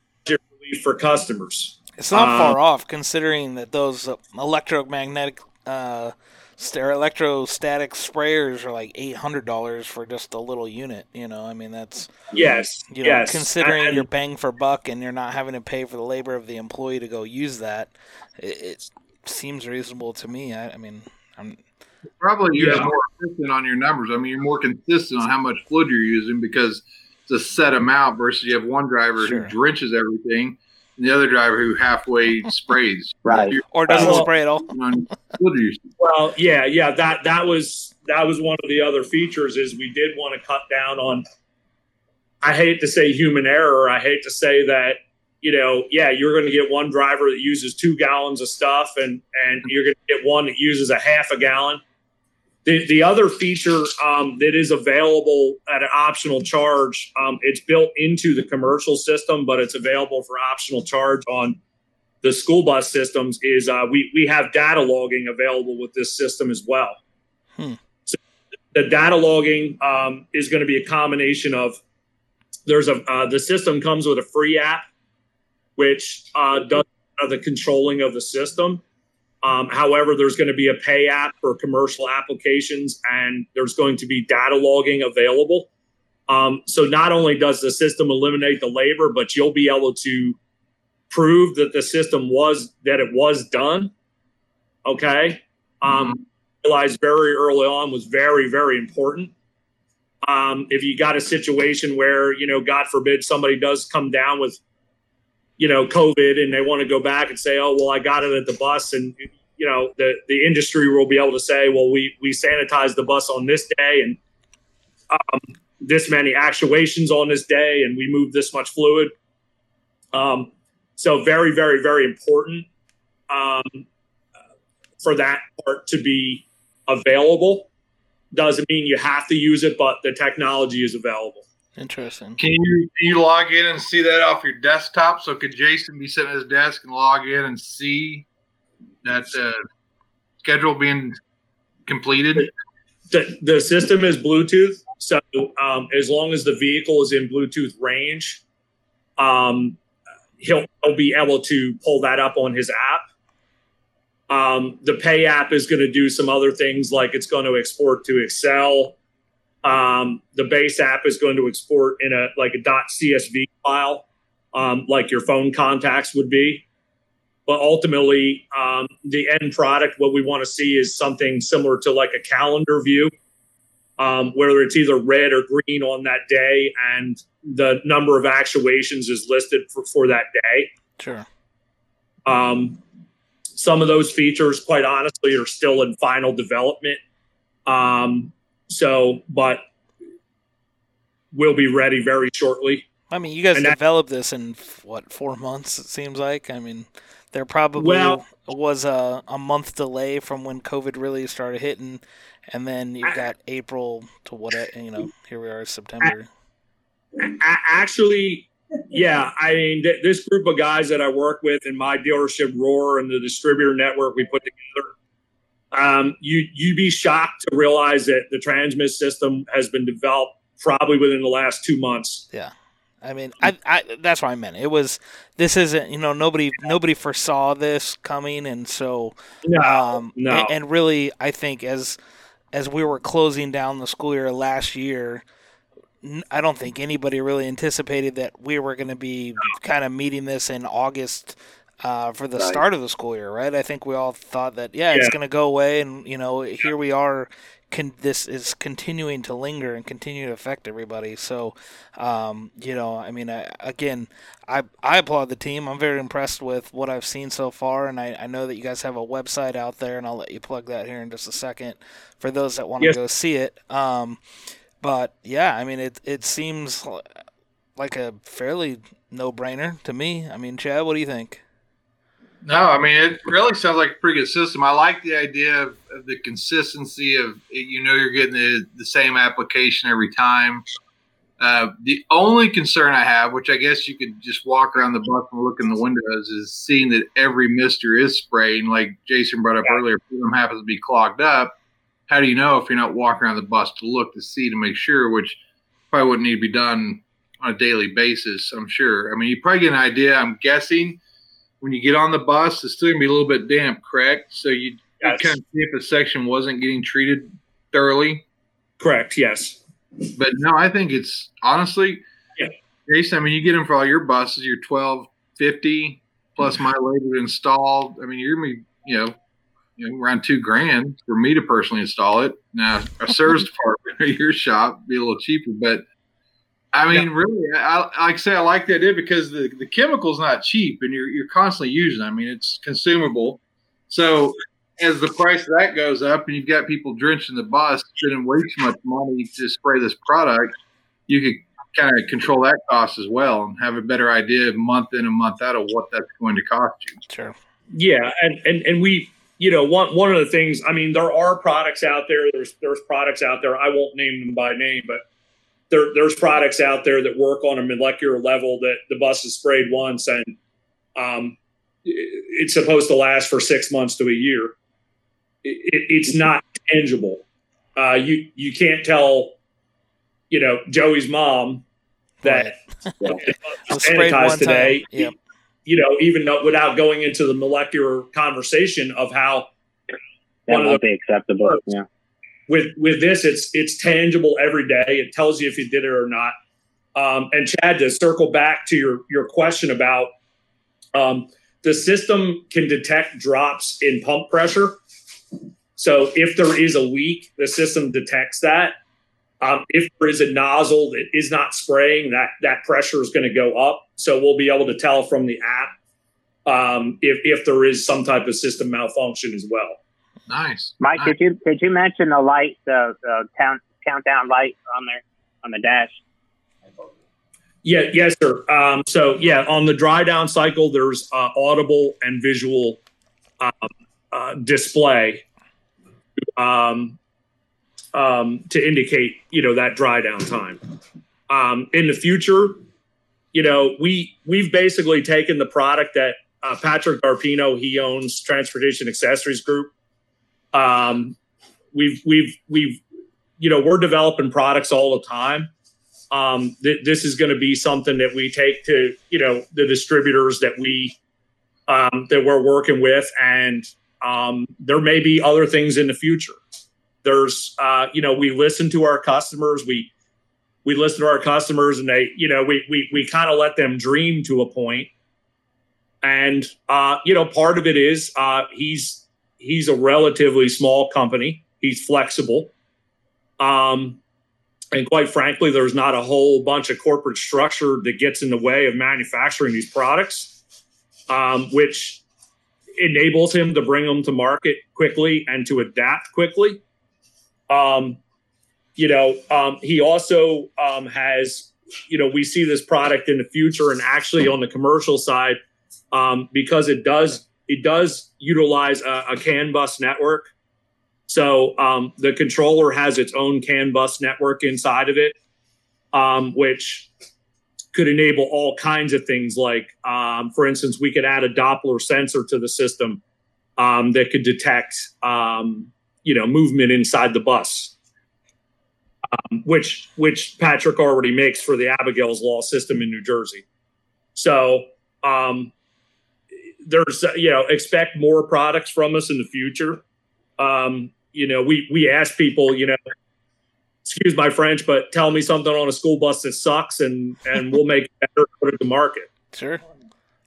for customers. It's not uh, far off, considering that those electromagnetic, uh, st- electrostatic sprayers are like eight hundred dollars for just a little unit. You know, I mean that's yes, you know, yes. Considering and, your bang for buck, and you're not having to pay for the labor of the employee to go use that, it, it seems reasonable to me. I, I mean, I'm probably you're yeah. more consistent on your numbers. I mean, you're more consistent on how much fluid you're using because it's a set amount versus you have one driver sure. who drenches everything and the other driver who halfway sprays. right. Or doesn't well, spray at all. well, yeah, yeah. That that was that was one of the other features is we did want to cut down on I hate to say human error. I hate to say that you know, yeah, you're going to get one driver that uses two gallons of stuff, and and you're going to get one that uses a half a gallon. The, the other feature um, that is available at an optional charge, um, it's built into the commercial system, but it's available for optional charge on the school bus systems. Is uh, we we have data logging available with this system as well. Hmm. So the data logging um, is going to be a combination of there's a uh, the system comes with a free app, which uh, does the controlling of the system um, however, there's going to be a pay app for commercial applications, and there's going to be data logging available. Um, so not only does the system eliminate the labor, but you'll be able to prove that the system was that it was done. Okay, um, mm-hmm. realized very early on was very very important. Um, if you got a situation where you know, God forbid, somebody does come down with you know, COVID and they want to go back and say, oh, well, I got it at the bus. And, you know, the, the industry will be able to say, well, we, we sanitized the bus on this day and um, this many actuations on this day and we moved this much fluid. Um, so very, very, very important um, for that part to be available. Doesn't mean you have to use it, but the technology is available. Interesting. Can you can you log in and see that off your desktop? So could Jason be sitting at his desk and log in and see that uh, schedule being completed? The the system is Bluetooth, so um, as long as the vehicle is in Bluetooth range, um, he'll, he'll be able to pull that up on his app. Um, the Pay app is going to do some other things, like it's going to export to Excel um, the base app is going to export in a like a .csv file, um, like your phone contacts would be. But ultimately, um, the end product, what we want to see is something similar to like a calendar view, um, whether it's either red or green on that day, and the number of actuations is listed for, for that day. Sure. Um, some of those features, quite honestly, are still in final development. Um, so, but we'll be ready very shortly. I mean, you guys and developed that, this in what four months? It seems like. I mean, there probably well, was a, a month delay from when COVID really started hitting, and then you've got April to what uh, you know. Here we are, September. Actually, yeah. I mean, th- this group of guys that I work with in my dealership, Rohrer, and the distributor network we put together um, you you'd be shocked to realize that the Transmist system has been developed probably within the last two months. Yeah. I mean, I, I that's what I meant. It was this isn't you know nobody nobody foresaw this coming, and so no, um, no. And, and, really, I think as as we were closing down the school year last year, I don't think anybody really anticipated that we were going to be kind of meeting this in August uh, for the Right. start of the school year, right? I think we all thought that, yeah, it's going to go away, and you know, here we are. Con- this is continuing to linger and continue to affect everybody. So, um, you know, I mean, I, again, I I applaud the team. I'm very impressed with what I've seen so far, and I, I know that you guys have a website out there, and I'll let you plug that here in just a second for those that want to Yes. go see it. Um, but yeah, I mean, it it seems like a fairly no brainer to me. I mean, Chad, what do you think? No, I mean it really sounds like a pretty good system. I like the idea of, of the consistency of you know you're getting the, the same application every time. Uh, the only concern I have, which I guess you could just walk around the bus and look in the windows, is seeing that every mister is sprayed. And like Jason brought up earlier, if them happens to be clogged up, how do you know if you're not walking around the bus to look to see to make sure? Which probably wouldn't need to be done on a daily basis. I'm sure. I mean, you probably get an idea. I'm guessing when you get on the bus, it's still gonna be a little bit damp, correct? So you Yes. kind of see if a section wasn't getting treated thoroughly. Correct. Yes. But no, I think it's honestly, Yeah. Jason. I mean, you get them for all your buses. You're twelve fifty plus mm-hmm. my labor to install. I mean, you're gonna be, you know, you know, around two grand for me to personally install it. Now, a service department or your shop be a little cheaper, but I mean, really, I, like I say, I like the idea because the, the chemical's not cheap, and you're you're constantly using. it. I mean, it's consumable. So as the price of that goes up, and you've got people drenching the bus, spending way too much money to spray this product, you could kind of control that cost as well, and have a better idea of month in and month out of what that's going to cost you. Sure. Yeah, and and and we, you know, one one of the things. I mean, there are products out there. There's there's products out there. I won't name them by name, but there there's products out there that work on a molecular level that the bus is sprayed once and um, it's supposed to last for six months to a year. It, it, it's not tangible. Uh, you you can't tell, you know, Joey's mom that It was sanitized today. Yep. You know, even though, without going into the molecular conversation of how That One won't be acceptable. Yeah. With with this, it's it's tangible every day. It tells you if you did it or not. Um, and Chad, to circle back to your your question about um, the system can detect drops in pump pressure. So if there is a leak, the system detects that. Um, if there is a nozzle that is not spraying, that that pressure is going to go up. So we'll be able to tell from the app um, if if there is some type of system malfunction as well. Nice, Mike, Nice. did you did you mention the light, the, the count, countdown light on there on the dash? Yeah, yes, sir. Um, so yeah, on the dry down cycle, there's uh, audible and visual um, uh, display um, um, to indicate you know that dry down time. Um, in the future, you know we we've basically taken the product that uh, Patrick Garpino he owns Transportation Accessories Group. Um, we've we've we've you know we're developing products all the time. Um, th- this is going to be something that we take to you know the distributors that we um, that we're working with, and um, there may be other things in the future. There's uh, you know we listen to our customers, we we listen to our customers, and they you know we we we kind of let them dream to a point, and uh, you know part of it is uh, he's he's a relatively small company, he's flexible. Um, and quite frankly, there's not a whole bunch of corporate structure that gets in the way of manufacturing these products, um, which enables him to bring them to market quickly and to adapt quickly. Um, you know, um, he also um, has, you know, we see this product in the future and actually on the commercial side um, because it does it does utilize a, a CAN bus network. So um, the controller has its own CAN bus network inside of it, um, which could enable all kinds of things. Like, um, for instance, we could add a Doppler sensor to the system um, that could detect, um, you know, movement inside the bus, um, which which Patrick already makes for the Abigail's Law system in New Jersey. So um, there's, uh, you know, expect more products from us in the future. Um, you know, we we ask people, you know, excuse my French, but tell me something on a school bus that sucks, and and we'll make it better and put it to market. Sure.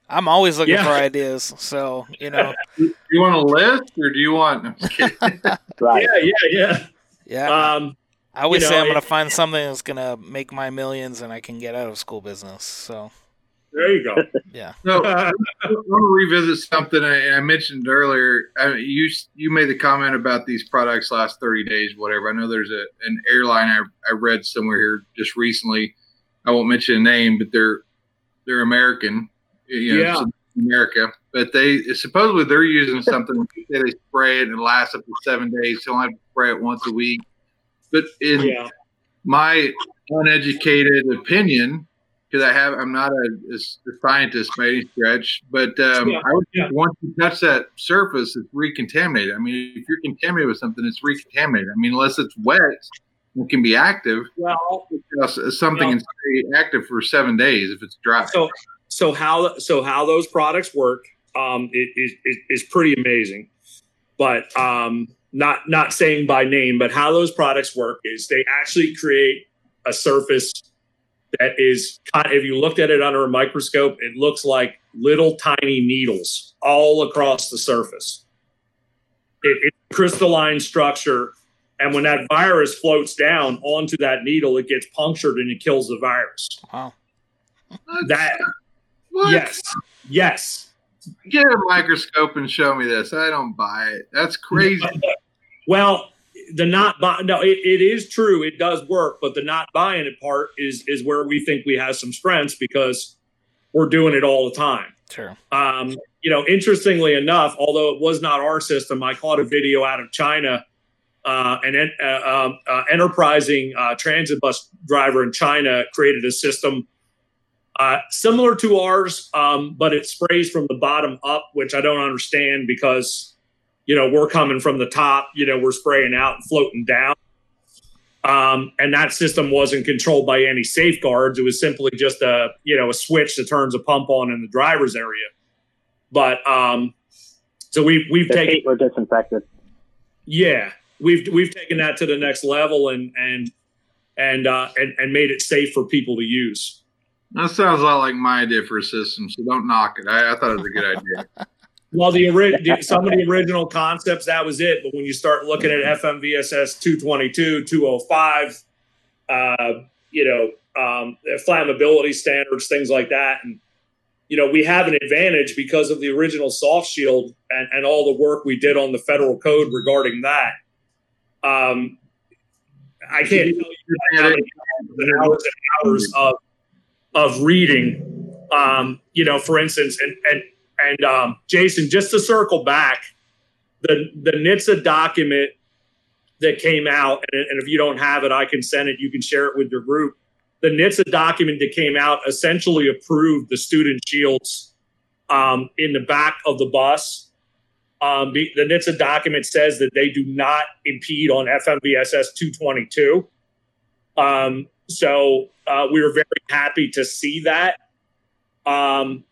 I'm always looking Yeah. for ideas. So you know, Do you want a list or do you want? no, I'm just kidding. Right. Yeah, yeah, yeah. yeah. Um, I always you say I'm gonna find something that's gonna make my millions and I can get out of school business. So there you go. yeah, So I want to revisit something I, I mentioned earlier. I mean, you you made the comment about these products last 30 days, whatever. I know there's a an airline I, I read somewhere here just recently. I won't mention a name, but they're they're American, you know, Yeah. America. But they supposedly they're using something. They they spray it and it lasts up to seven days. So I have to spray it once a week. But in yeah, my uneducated opinion, because I have, I'm not a, a scientist by any stretch, but um, Yeah, I would yeah. think once you touch that surface, it's recontaminated. I mean, if you're contaminated with something, it's recontaminated. I mean, unless it's wet, it can be active. well, Something Yeah. can stay active for seven days if it's dry. so so how so how those products work um it is it, is pretty amazing but um not not saying by name but how those products work is they actually create a surface that is kind if you looked at it under a microscope it looks like little tiny needles all across the surface it, it's crystalline structure and when that virus floats down onto that needle it gets punctured and it kills the virus wow. that What? Yes. Yes. Get a microscope and show me this. I don't buy it. That's crazy. Well, the not buy no, it, it is true. It does work, but the not buying it part is is where we think we have some strengths because we're doing it all the time. Sure. Um, you know, interestingly enough, although it was not our system, I caught a video out of China. Uh, an uh, um, uh, enterprising uh, transit bus driver in China created a system uh, similar to ours, um, but it sprays from the bottom up, which I don't understand because you know we're coming from the top. You know, we're spraying out and floating down. Um, and that system wasn't controlled by any safeguards. It was simply just a you know a switch that turns a pump on in the driver's area. But um, so we've we've The taken feet were disinfected. yeah we've we've taken that to the next level and and and uh, and, and made it safe for people to use. That sounds a lot like my idea for a system, so don't knock it. I, I thought it was a good idea. Well, the, ori- the some of the original concepts that was it, but when you start looking at FMVSS 222, 205, uh, you know, um, flammability standards, things like that, and you know, we have an advantage because of the original soft shield and, and all the work we did on the federal code regarding that. Um, I can't tell you how many hours and hours and hours of of reading. Um, you know, for instance, and and and um, Jason, just to circle back, the the NHTSA document that came out, and, and if you don't have it, I can send it. You can share it with your group. The NHTSA document that came out essentially approved the student shields um, in the back of the bus. Um, the, the NHTSA document says that they do not impede on FMVSS 222. Um, so uh, we were very happy to see that. Um,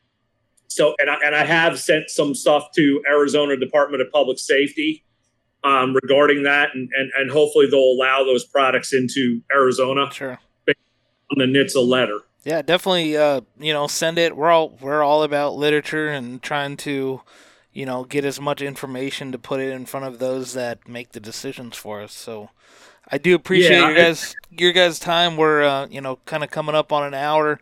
so, and I, and I have sent some stuff to Arizona Department of Public Safety um, regarding that, and, and and hopefully they'll allow those products into Arizona Sure. on the NHTSA letter. Yeah, definitely. Uh, you know, send it. We're all we're all about literature and trying to, you know, get as much information to put it in front of those that make the decisions for us. So, I do appreciate Yeah, your guys your guys' time. We're uh, you know kind of coming up on an hour.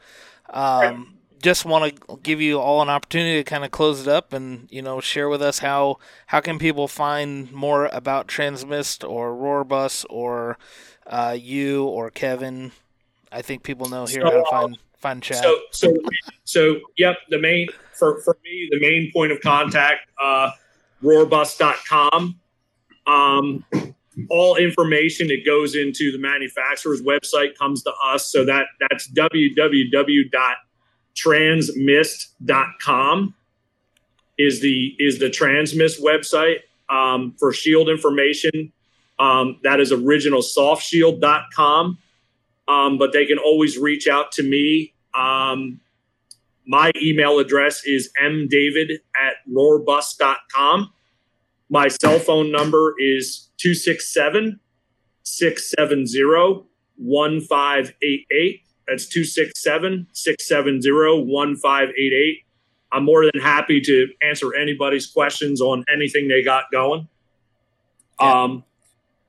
Um, just want to give you all an opportunity to kind of close it up and you know share with us how how can people find more about Transmist or Rohrer Bus or uh, you or Kevin. I think people know here how to find find chat. So, so, so, yep. The main for for me, the main point of contact, uh, rohrerbus.com. Um, all information that goes into the manufacturer's website comes to us. So that that's www.transmist.com is the is the Transmist website um, for shield information. Um, that is originalsoftshield.com um, but they can always reach out to me. Um, my email address is mdavid at rohrerbus.com. My cell phone number is 267 670 1588. That's 267 670 1588. I'm more than happy to answer anybody's questions on anything they got going. Yeah. Um,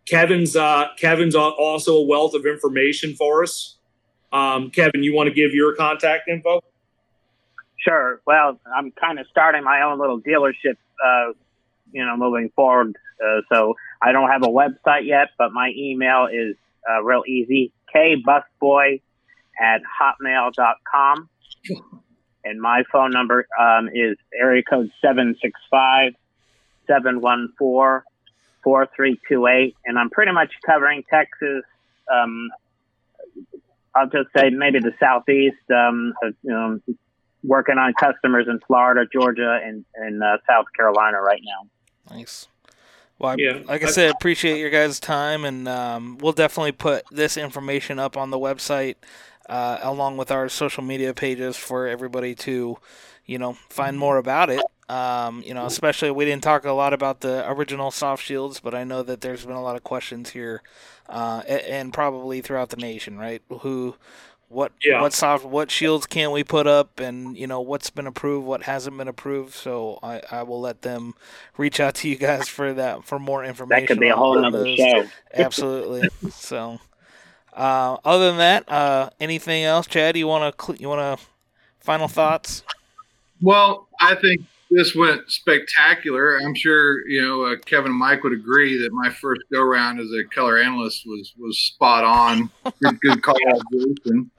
Kevin's uh, Kevin's also a wealth of information for us. Um, Kevin, you want to give your contact info? Sure. Well, I'm kind of starting my own little dealership, uh, you know, moving forward. Uh, so I don't have a website yet, but my email is uh, real easy kbusboy at hotmail.com. And my phone number um, is area code 765 714 4328. And I'm pretty much covering Texas. Um, I'll just say maybe the southeast. Um, you working on customers in Florida, Georgia, and, and uh, South Carolina right now. Nice. Well, I, Yeah. like I said, appreciate your guys' time, and um, we'll definitely put this information up on the website uh, along with our social media pages for everybody to, you know, find more about it. Um, you know, especially we didn't talk a lot about the original soft shields, but I know that there's been a lot of questions here, uh, and probably throughout the nation, right? Who, what, Yeah. what soft, what shields can we put up, and you know what's been approved, what hasn't been approved. So I, I will let them reach out to you guys for that for more information. That could be a whole other show. Absolutely. so, uh, other than that, uh, anything else, Chad? You want to you want to final thoughts? Well, I think this went spectacular. I'm sure you know uh, Kevin and Mike would agree that my first go round as a color analyst was was spot on. Good, good call, Jason.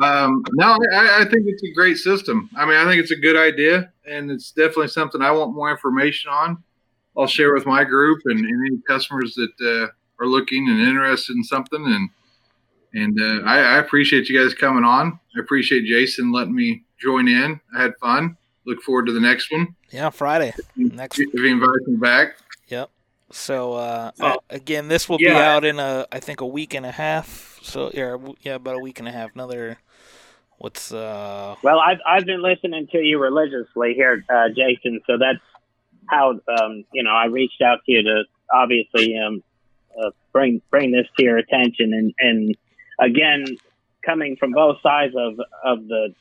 Um, no, I, I think it's a great system. I mean, I think it's a good idea, and it's definitely something I want more information on. I'll share with my group and, and any customers that uh, are looking and interested in something. And and uh, I, I appreciate you guys coming on. I appreciate Jason letting me join in. I had fun. Look forward to the next one. Yeah, Friday. Next. If he invites me back. Yep. So uh, Oh. again, this will be out in a I think a week and a half. So yeah, yeah, about a week and a half. Another what's uh Well, I've, I've been listening to you religiously here, uh, Jason. So that's how, um, you know, I reached out to you to obviously um, uh, bring bring this to your attention. And, and again, coming from both sides of, of the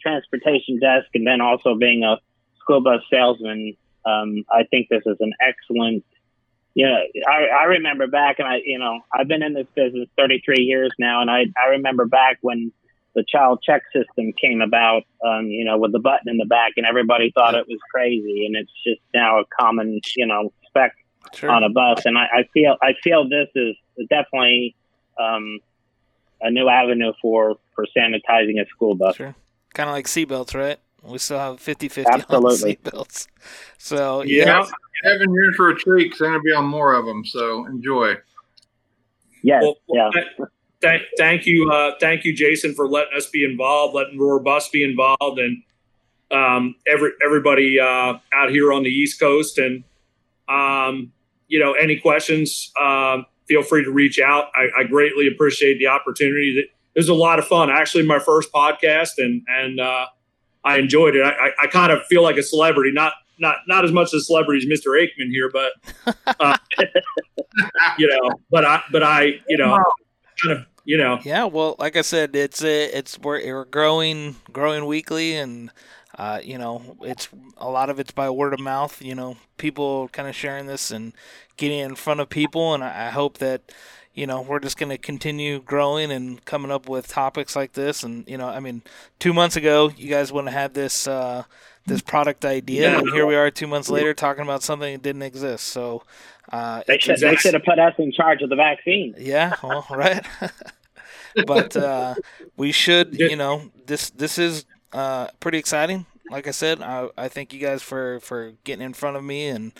transportation desk and then also being a school bus salesman, um, I think this is an excellent. You know, I, I remember back, and I, you know, I've been in this business 33 years now, and I, I remember back when the child check system came about, um, you know, with the button in the back, and everybody thought it was crazy, and it's just now a common, you know, spec sure. on a bus. And I, I feel, I feel this is definitely um, a new avenue for for sanitizing a school bus. Sure. Kind of like seatbelts, right? We still have 50-50 on seatbelts. So Yeah. Kevin, you're in for a treat because I'm going to be on more of them. So enjoy. Yes, Well, yeah. th- Thank, thank you, uh, thank you, Jason, for letting us be involved, letting Rohrer Bus be involved, and um, every everybody uh, out here on the East Coast. And um, you know, any questions, um, feel free to reach out. I, I greatly appreciate the opportunity. That it was a lot of fun. Actually, my first podcast, and and uh, I enjoyed it. I, I, I kind of feel like a celebrity, not not not as much a celebrity as Mr. Aikman here, but uh, you know, but I but I you know kind of you know Yeah, well, like I said, it's uh, it's we're, we're growing growing weekly, and uh, you know, it's a lot of it's by word of mouth. You know, people kind of sharing this and getting in front of people, and I, I hope that you know we're just going to continue growing and coming up with topics like this. And you know, I mean, two months ago, you guys wouldn't have had this. Uh, this product idea, and here we are two months later talking about something that didn't exist. So, uh, They should, they should have put us in charge of the vaccine. yeah, well, right. but uh, we should, you know, this this is uh, pretty exciting. Like I said, I, I thank you guys for for getting in front of me and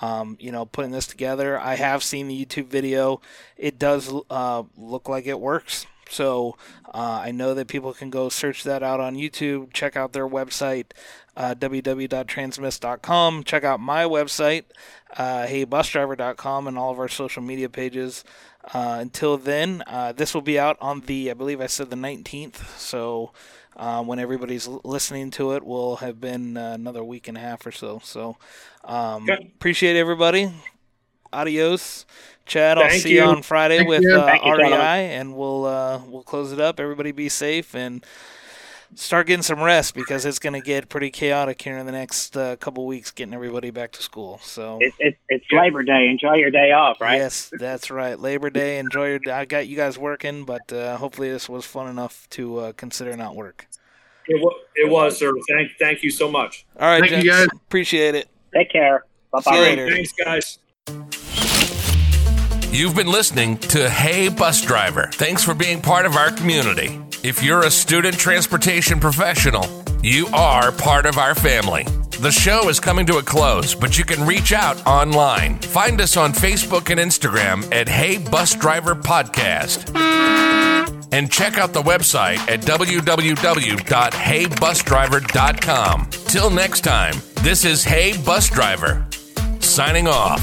um, you know putting this together. I have seen the YouTube video. It does uh, look like it works. So uh, I know that people can go search that out on YouTube. Check out their website, uh, www.transmist.com. Check out my website, uh, heybusdriver.com, and all of our social media pages. Uh, until then, uh, this will be out on the, I believe I said the 19th. So uh, when everybody's listening to it, will have been uh, another week and a half or so. So um, Okay. appreciate everybody. Adios. Chad, I'll see you. you. on Friday Thank with you. uh, Thank you, REI, and we'll uh, we'll close it up. Everybody be safe, and start getting some rest because it's going to get pretty chaotic here in the next uh, couple weeks getting everybody back to school. So it, it, it's Labor Day. Enjoy your day off, right? Yes, that's right. Labor Day. Enjoy your. I got you guys working, but uh, hopefully this was fun enough to uh, consider not work. It, w- it was, sir. Thank thank you so much. All right, Thank gents. you, guys. Appreciate it. Take care. Bye See you bye. later. Thanks, guys. You've been listening to Hey Bus Driver. Thanks for being part of our community. If you're a student transportation professional, you are part of our family. The show is coming to a close, but you can reach out online. Find us on Facebook and Instagram at Hey Bus Driver Podcast. And check out the website at www.heybusdriver.com. Till next time, this is Hey Bus Driver, signing off.